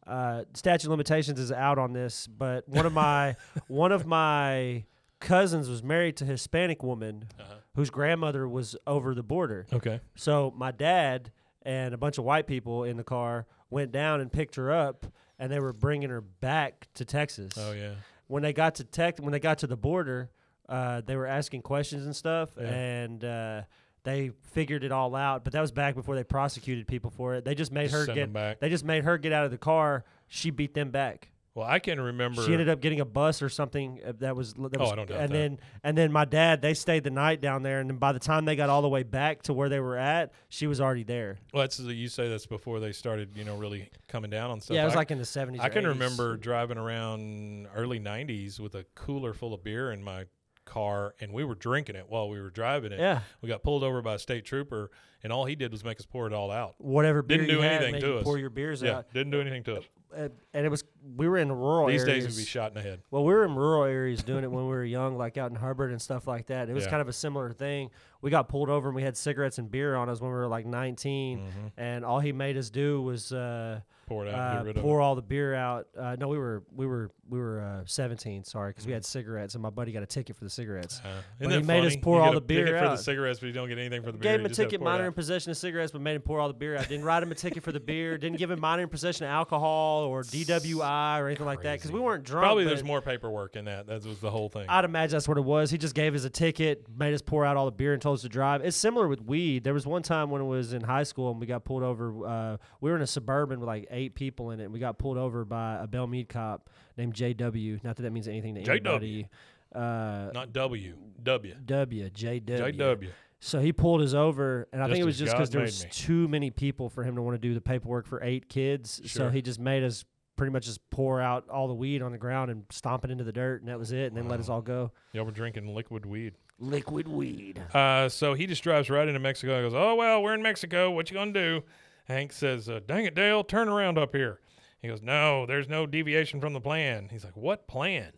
uh, statute of limitations is out on this, but one of my one of my cousins was married to a Hispanic woman Uh-huh. whose grandmother was over the border. Okay. So my dad and a bunch of white people in the car went down and picked her up, and they were bringing her back to Texas. Oh yeah. When they got to Tex, when they got to the border, uh, they were asking questions and stuff, Yeah. and uh, they figured it all out. But that was back before they prosecuted people for it. They just made Just her get. They just made her get out of the car. She beat them back. Well, I can remember. She ended up getting a bus or something uh, that was. That Oh, I don't doubt and that. then and then my dad they stayed the night down there, and then by the time they got all the way back to where they were at, she was already there. Well, that's you say that's before they started, you know, really coming down on stuff. yeah, it was I, like in the seventies. I can remember driving around early '90s with a cooler full of beer in my car, and we were drinking it while we were driving it. Yeah, We got pulled over by a state trooper, and all he did was make us pour it all out. whatever beer Didn't you do had, anything to us. Pour your beers Yeah, out, didn't do anything to us. Uh, and it was we were in rural These areas. days, we'd be shot in the head. Well, we were in rural areas doing it when we were young, like out in Hubbard and stuff like that. It was Yeah. kind of a similar thing. We got pulled over and we had cigarettes and beer on us when we were like 19, Mm-hmm. and all he made us do was uh, Pour it out, uh, get rid of pour all the beer out. Uh, no, we were we were we were uh, 17. Sorry, because we had cigarettes, and my buddy got a ticket for the cigarettes. Uh, But he that made us pour You all the a beer ticket for the cigarettes, but you don't get anything for the beer. Gave him a just have to ticket, minor out. in possession of cigarettes, but made him pour all the beer out. Didn't write him a ticket for the beer. Didn't give him minor in possession of alcohol. or DWI or anything like that because we weren't drunk. Probably there's more paperwork in that. That was the whole thing. I'd imagine that's what it was. He just gave us a ticket, made us pour out all the beer, and told us to drive. It's similar with weed. There was one time when it was in high school and we got pulled over. Uh, we were in a suburban with like eight people in it. And we got pulled over by a Bellmead cop named JW. Not that that means anything to JW. anybody. Uh, Not W. W. W JW. JW. So he pulled us over, and I Just think it was just because there was me. too many people for him to want to do the paperwork for eight kids. So he just made us pretty much just pour out all the weed on the ground and stomp it into the dirt, and that was it. And then let us all go. Y'all were drinking liquid weed. Liquid weed. Uh, so he just drives right into Mexico and goes, "Oh well, we're in Mexico. What you gonna do?" Hank says, uh, "Dang it, Dale, turn around up here." He goes, "No, there's no deviation from the plan." He's like, "What plan?"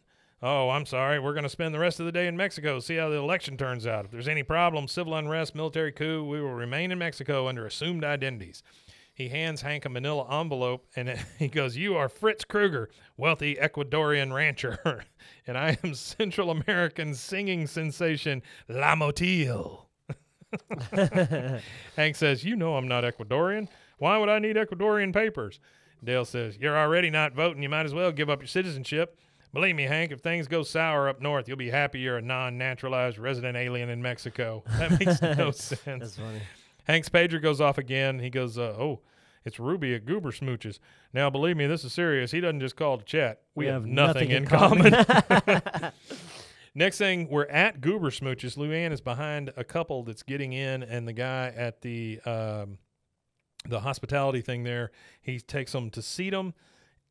Oh, I'm sorry. We're going to spend the rest of the day in Mexico, see how the election turns out. If there's any problem, civil unrest, military coup, we will remain in Mexico under assumed identities. He hands Hank a manila envelope and he goes, You are Fritz Krueger, wealthy Ecuadorian rancher, and I am Central American singing sensation La Motil. Hank says, You know I'm not Ecuadorian. Why would I need Ecuadorian papers? Dale says, You're already not voting. You might as well give up your citizenship. Believe me, Hank, if things go sour up north, you'll be happy you're a non naturalized resident alien in Mexico. That makes no sense. That's funny. Hank's pager goes off again. He goes, uh, "Oh, it's Ruby at Goober Smooches." Now, believe me, this is serious. He doesn't just call to chat. We, have, nothing, in common. Next thing, we're at Goober Smooches. Luanne is behind a couple that's getting in, and the guy at the um, the hospitality thing there, he takes them to seat them,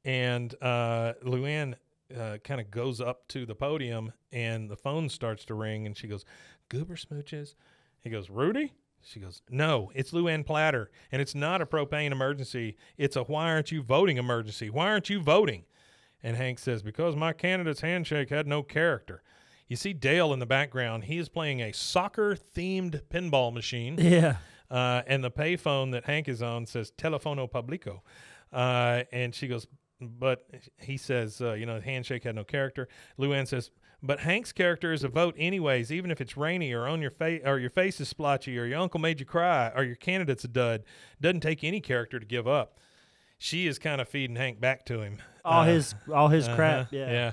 and uh, Luanne uh, kind of goes up to the podium, and the phone starts to ring, and she goes, "Goober Smooches." He goes, "Rudy." She goes, No, it's Luanne Platter, and it's not a propane emergency. It's a why aren't you voting emergency. Why aren't you voting? And Hank says, Because my candidate's handshake had no character. You see Dale in the background. He is playing a soccer themed pinball machine. Yeah. Uh, and the payphone that Hank is on says Telefono Publico. Uh, and she goes, but he says, uh, you know, the handshake had no character. Luanne says, but Hank's character is a vote anyways, even if it's rainy or on your face or your face is splotchy or your uncle made you cry or your candidate's a dud. Doesn't take any character to give up. She is kind of feeding Hank back to him. All Uh, his all his uh-huh, crap. Yeah. Yeah.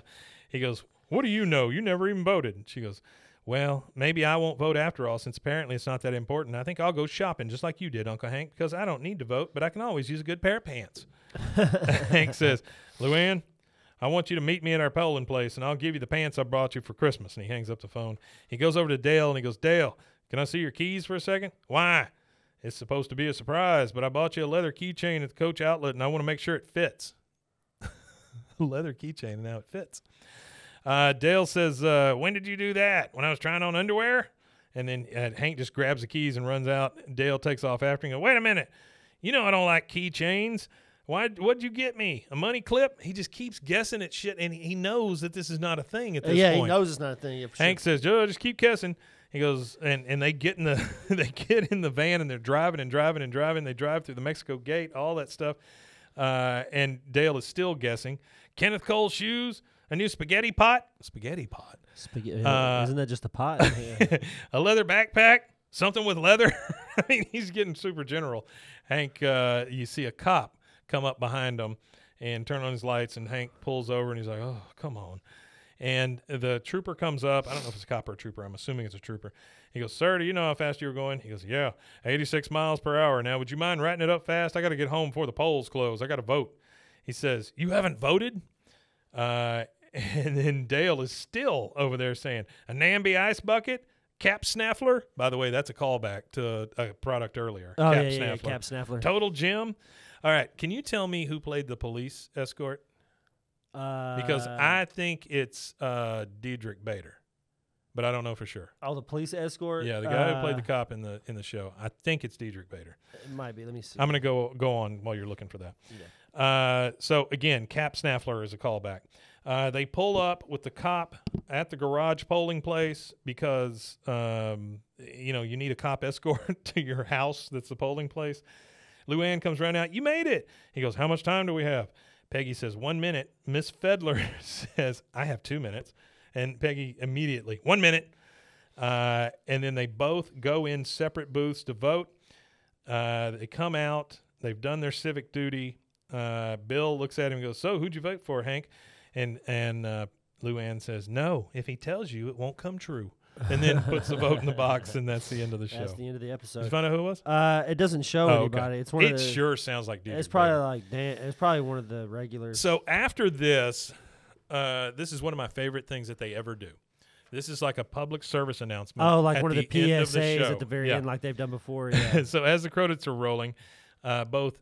He goes, What do you know? You never even voted. And she goes, Well, maybe I won't vote after all, since apparently it's not that important. I think I'll go shopping just like you did, Uncle Hank, because I don't need to vote, but I can always use a good pair of pants. Hank says, Luanne, I want you to meet me at our polling place, and I'll give you the pants I brought you for Christmas. And he hangs up the phone. He goes over to Dale and he goes, Dale, can I see your keys for a second? Why? It's supposed to be a surprise, but I bought you a leather keychain at the Coach Outlet, and I want to make sure it fits. leather keychain, and now it fits. Uh, Dale says, uh, "When did you do that? When I was trying on underwear?" And then uh, Hank just grabs the keys and runs out. Dale takes off after him. Wait a minute, you know I don't like keychains. Why? What'd you get me? A money clip? He just keeps guessing at shit, and he, knows that this is not a thing at this yeah, point. Yeah, he knows it's not a thing. Yeah, for sure. Hank says, "Joe, just keep guessing." He goes, and and they get in the they get in the van and they're driving and driving and driving. They drive through the Mexico Gate, all that stuff. Uh, and Dale is still guessing. Kenneth Cole shoes, a new spaghetti pot, spaghetti pot, Spaghetti. Uh, Isn't that just a pot? Yeah. a leather backpack, something with leather. I mean, he's getting super general. Hank, uh, you see a cop come up behind him and turn on his lights, and Hank pulls over and he's like, "Oh, come on." And the trooper comes up. I don't know if it's a cop or a trooper. I'm assuming it's a trooper. He goes, Sir, do you know how fast you were going? He goes, Yeah, 86 miles per hour. Now, would you mind writing it up fast? I got to get home before the polls close. I got to vote. He says, You haven't voted? Uh, and then Dale is still over there saying, A Namby ice bucket? Cap Snaffler? By the way, that's a callback to a product earlier. oh Cap yeah, yeah, yeah, Snaffler. Cap Snaffler. Total Jim. All right. Can you tell me who played the police escort? Uh, Because I think it's uh, Diedrich Bader, but I don't know for sure. oh the police escort. Yeah, the guy who played the Uh, cop in the in the show. I think it's Diedrich Bader. It might be. Let me see. I'm gonna go go on while you're looking for that. Uh, so again, Cap Snaffler is a callback. Uh, they pull up with the cop at the garage polling place because um, you know you need a cop escort to your house. That's the polling place. Luanne comes running out. You made it. He goes, How much time do we have? Peggy says, One minute. Miss Fedler says, I have two minutes. And Peggy immediately, One minute. Uh, and then they both go in separate booths to vote. Uh, they come out. They've done their civic duty. Uh, Bill looks at him and goes, "So, who'd you vote for, Hank?" And and uh, Luanne says, "No. If he tells you, it won't come true." And then puts the vote in the box, and that's the end of the show. That's the end of the Did you find out who it was? Uh, it doesn't show Oh, okay. anybody. It's one it of the. sure sounds like it's probably Bader. like Dan. It's probably one of the regulars. So after this, uh, this is one of my favorite things that they ever do. This is like a public service announcement. oh, like one of the PSAs show. at the very Yeah. end, like they've done before. Yeah. so as the credits are rolling, uh, both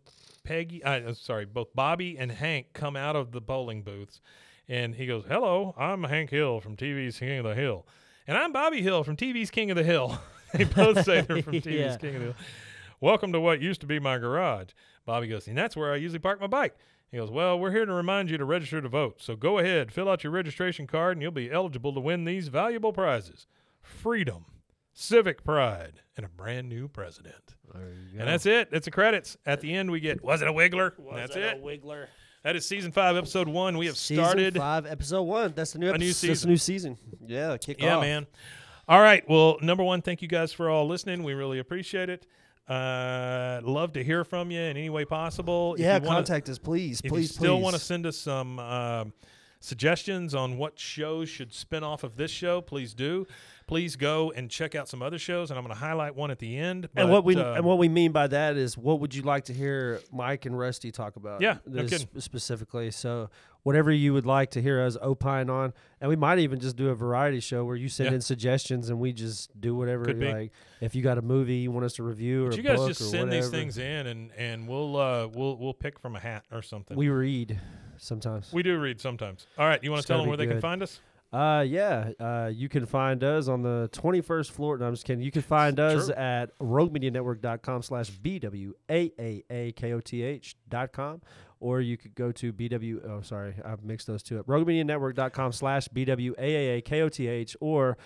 Peggy, uh, sorry, both Bobby and Hank come out of the bowling booths, and he goes, "Hello, I'm Hank Hill from TV's King of the Hill, and I'm Bobby Hill from TV's King of the Hill." they both say they're from TV's Yeah. King of the Hill. Welcome to what used to be my garage. Bobby goes, and that's where I usually park my bike. He goes, Well, we're here to remind you to register to vote. So go ahead, fill out your registration card, and you'll be eligible to win these valuable prizes freedom, civic pride, and a brand new president. And that's it. That's the credits. At the end, we get, Was it a Wiggler? that's it. Wiggler. That is season five, episode one. We have Season started. five, episode one. That's the new A new episode. That's the season. new season. Yeah, kick Yeah, off. man. All right. Well, number one, thank you guys for all listening. We really appreciate it. Uh, love to hear from you in any way possible. If Yeah, you wanna- contact us, please. If please, you still want to send us some um, suggestions on what shows should spin off of this show, please do. Please go and check out some other shows, and I'm going to highlight one at the end. and what we uh, and what we mean by that is, what would you like to hear Mike and Rusty talk about? Yeah, no specifically. So whatever you would like to hear us opine on, and we might even just do a variety show where you send Yeah. in suggestions and we just do whatever. Could be. like if you got a movie you want us to review or but you guys book just or send these whatever. things in, and and we'll uh, we'll we'll pick from a hat or something. We read sometimes. we do read sometimes. All right, you want to tell them where they can find us? Uh, yeah. Uh, you can find us on the 21st floor. No, I'm just kidding. You can find us True. at roguemedianetwork.com slash B-W-A-A-A-K-O-T-H dot com. Or you could go to BW, oh, sorry, I've mixed those two up. roguemedianetwork.com slash B-W-A-A-A-K-O-T-H or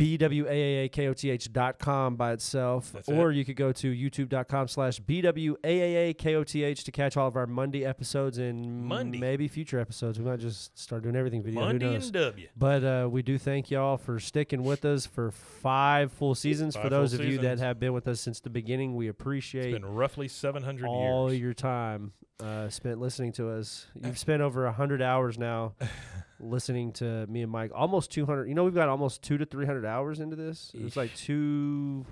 B-W-A-A-A-K-O-T-H dot com by itself. That's or it. you could go to youtube.com slash B-W-A-A-A-K-O-T-H to catch all of our Monday episodes and Monday. maybe future episodes. We might just start doing everything video. Who Monday knows? and W. But uh, we do thank y'all for sticking with us for five full seasons. Five for those of you that have been with us since the beginning, we It's appreciate been roughly 700 all years. your time uh, spent listening to us. You've spent over hundred hours now listening to me and Mike. Almost two hundred. You know, we've got almost two to three hundred hours into this. It's like two.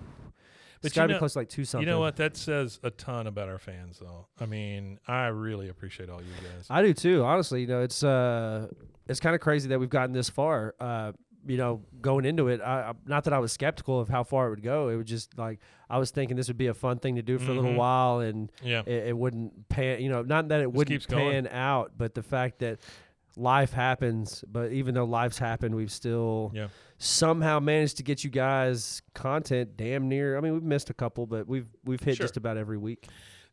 But It's got to be close to like two something. You know what? That says a ton about our fans, though. I mean, I really appreciate all you guys. I do too. Honestly, you know, it's uh, it's kind of crazy that we've gotten this far. Uh, you know, going into it, I, I, not that I was skeptical of how far it would go. It was just like I was thinking this would be a fun thing to do for a little Mhm. while, and yeah. it, it wouldn't pan. You know, not that it wouldn't keeps going. pan out, but the fact that life happens. But even though life's happened, we've still Yeah. somehow managed to get you guys content. Damn near. I mean, we've missed a couple, but we've we've hit Sure. just about every week.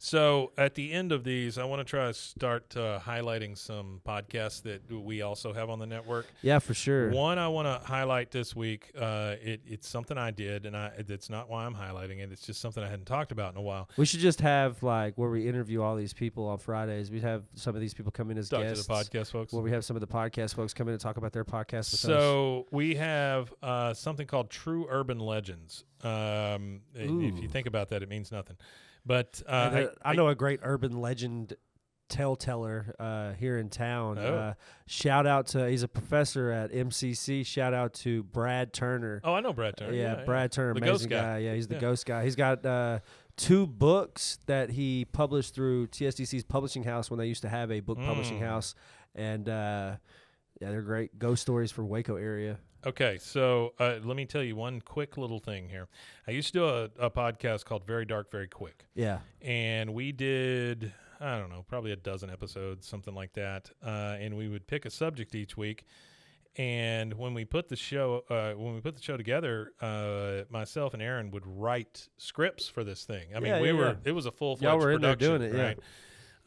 So at the end of these, I want to try to start uh, highlighting some podcasts that we also have on the network. Yeah, for sure. One I want to highlight this week. Uh, it, it's something I did, and I it's not why I'm highlighting it. It's just something I hadn't talked about in a while. We should just have like where we interview all these people on Fridays. We have some of these people come in as Talk guests. to the podcast folks. Where we have some of the podcast folks come in and talk about their podcast with us. So we have uh, something called True Urban Legends. Um, if you think about that, it means nothing. But uh, uh, I, know a great urban legend tellteller uh, here in town. Oh. Uh, shout out to he's a professor at MCC. Shout out to Brad Turner. Oh, I know Brad Turner. yeah, Brad Turner, The amazing ghost guy. Yeah, he's the Yeah. ghost guy. He's got uh, two books that he published through TSTC's publishing house when they used to have a book publishing Mm. house, and uh, yeah, they're great ghost stories for Waco area. Okay, so uh, let me tell you one quick little thing here. I used to do a, a podcast called Very Dark, Very Quick, Yeah, and we did I don't know, probably a dozen episodes, something like that. Uh, and we would pick a subject each week. And when we put the show, uh, when we put the show together, uh, myself and Aaron would write scripts for this thing. I mean, Yeah, we yeah, were yeah. it was a full Y'all fledged were in there production, doing it, yeah. right?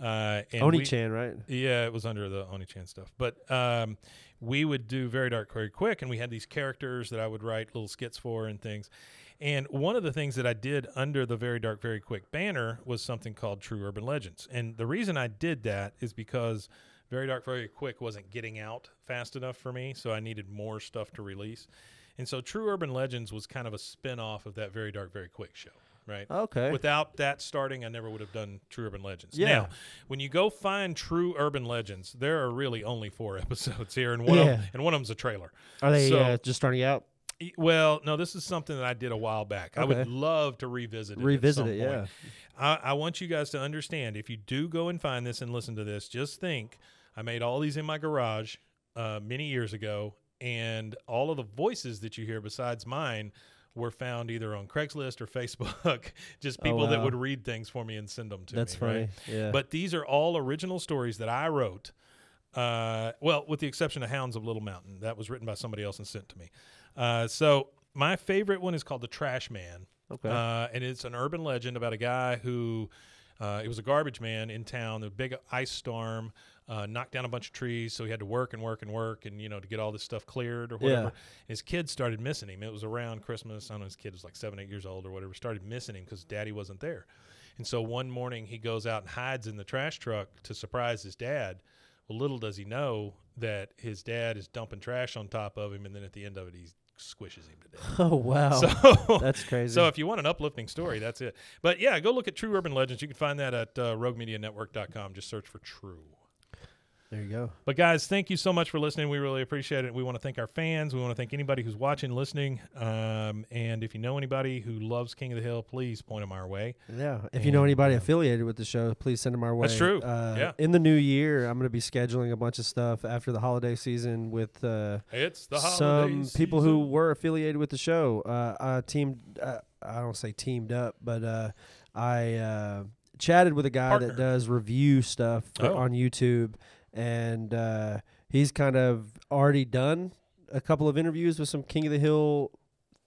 Uh, and Oni Chan, right? yeah, it was under the Oni Chan stuff. But um, we would do Very Dark, Very Quick, and we had these characters that I would write little skits for and things. And one of the things that I did under the Very Dark, Very Quick banner was something called True Urban Legends. And the reason I did that is because Very Dark, Very Quick wasn't getting out fast enough for me, so I needed more stuff to release. And so True Urban Legends was kind of a spin off of that Very Dark, Very Quick show. Right? Okay. Without that starting, I never would have done True Urban Legends. Yeah. Now, when you go find True Urban Legends, there are really only four episodes here, and one of Yeah. them, and one of them's a trailer. Are they So- uh, just starting out? Well, no, this is something that I did a while back. Okay. I would love to revisit it. Revisit it, yeah. I, I want you guys to understand if you do go and find this and listen to this, just think I made all these in my garage uh, many years ago, and all of the voices that you hear besides mine were found either on Craigslist or Facebook, just Oh, people that would read things for me and send them to That's me. funny. right? Yeah. But these are all original stories that I wrote. Uh, well, with the exception of Hounds of Little Mountain, that was written by somebody else and sent to me. Uh, so my favorite one is called The Trash Man. Okay. Uh, and it's an urban legend about a guy who uh, it was a garbage man in town. The big ice storm uh, knocked down a bunch of trees, so he had to work and work and work, and you know to get all this stuff cleared or whatever. Yeah. His kids started missing him. It was around Christmas. I don't know. His kid was like seven, eight years old or whatever. Started missing him because Daddy wasn't there. And so one morning he goes out and hides in the trash truck to surprise his dad. Well, little does he know that his dad is dumping trash on top of him, and then at the end of it, he squishes him to death. oh wow. So That's crazy. So if you want an uplifting story, that's it. But yeah, go look at True Urban Legends. You can find that at uh, RogueMediaNetwork.com. Just search for True. There you go. But guys, thank you so much for listening. We really appreciate it. We want to thank our fans. We want to thank anybody who's watching, listening. Um, and if you know anybody who loves King of the Hill, please point them our way. Yeah. If you know anybody uh, affiliated with the show, please send them our way. That's true. Uh, Yeah. In the new year, I'm going to be scheduling a bunch of stuff after the holiday season with uh, It's the some holiday people who were affiliated with the show. Uh, I teamed. Uh, I don't say teamed up, but uh, I uh, chatted with a guy Partner. that does review stuff Oh. on YouTube, and uh, he's kind of already done a couple of interviews with some King of the Hill,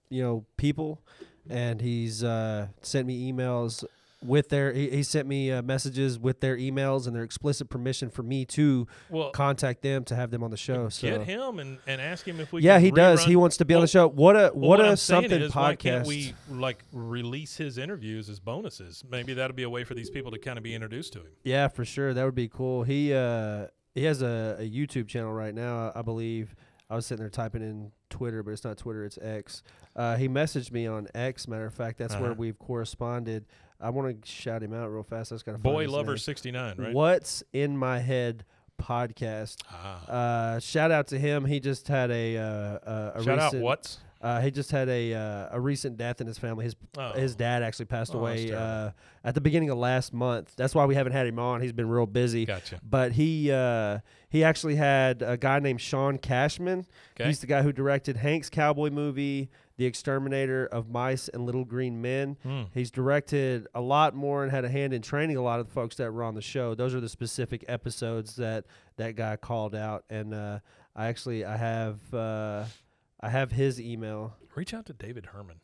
you know, people, and he's uh, sent me emails with their. He, he sent me uh, messages with their emails and their explicit permission for me to well, contact them to have them on the show. So get him and, and ask him if we. yeah, he does. He wants to be on the show. What a Well, what, I'm a something is, Why can't podcast. we like release his interviews as bonuses? Maybe that'll be a way for these people to kind of be introduced to him. yeah, for sure. That would be cool. He uh he has a, a YouTube channel right now, I believe. I was sitting there typing in Twitter, but it's not Twitter, it's X. Uh, he messaged me on X. Matter of fact, that's where Uh-huh. we've corresponded. I want to shout him out real fast. Just got to Boy Lover sixty nine, right? What's in my head podcast. Ah. Uh, shout out to him. He just had a uh, a Shout out what's Uh, he just had a uh, a recent death in his family. His Oh. his dad actually passed Oh, away uh, at the beginning of last month. That's why we haven't had him on. He's been real busy. Gotcha. But he uh, he actually had a guy named Shaun Cashman. Okay. He's the guy who directed Hank's cowboy movie, The Exterminator of Mice and Little Green Men. Hmm. He's directed a lot more and had a hand in training a lot of the folks that were on the show. Those are the specific episodes that that guy called out. And uh, I actually I have uh, I have his email. Reach out to David Herman.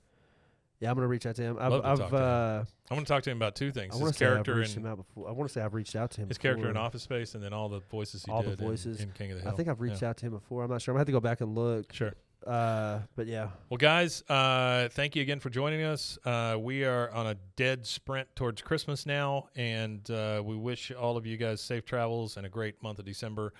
Yeah, I'm gonna reach out to him. I've, Love to I've talk to him. uh, I want to talk to him about two things: I his want to say I've character and before. I want to say I've reached out to him. his character in. Office Space, and then all the voices he All the did in- voices. in, King of the Hill. I think I've reached Yeah. out to him before. I'm not sure. I'm gonna have to go back and look. Sure. Uh, but yeah, Well, guys, uh, thank you again for joining us. Uh, we are on a dead sprint towards Christmas now, and uh, we wish all of you guys safe travels and a great month of December.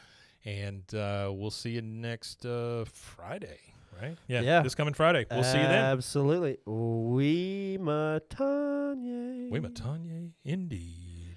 And uh, we'll see you next uh, Friday, right? Yeah, Yeah. this coming Friday. We'll see you then. Absolutely. We Matanye. We Matanye, indeed.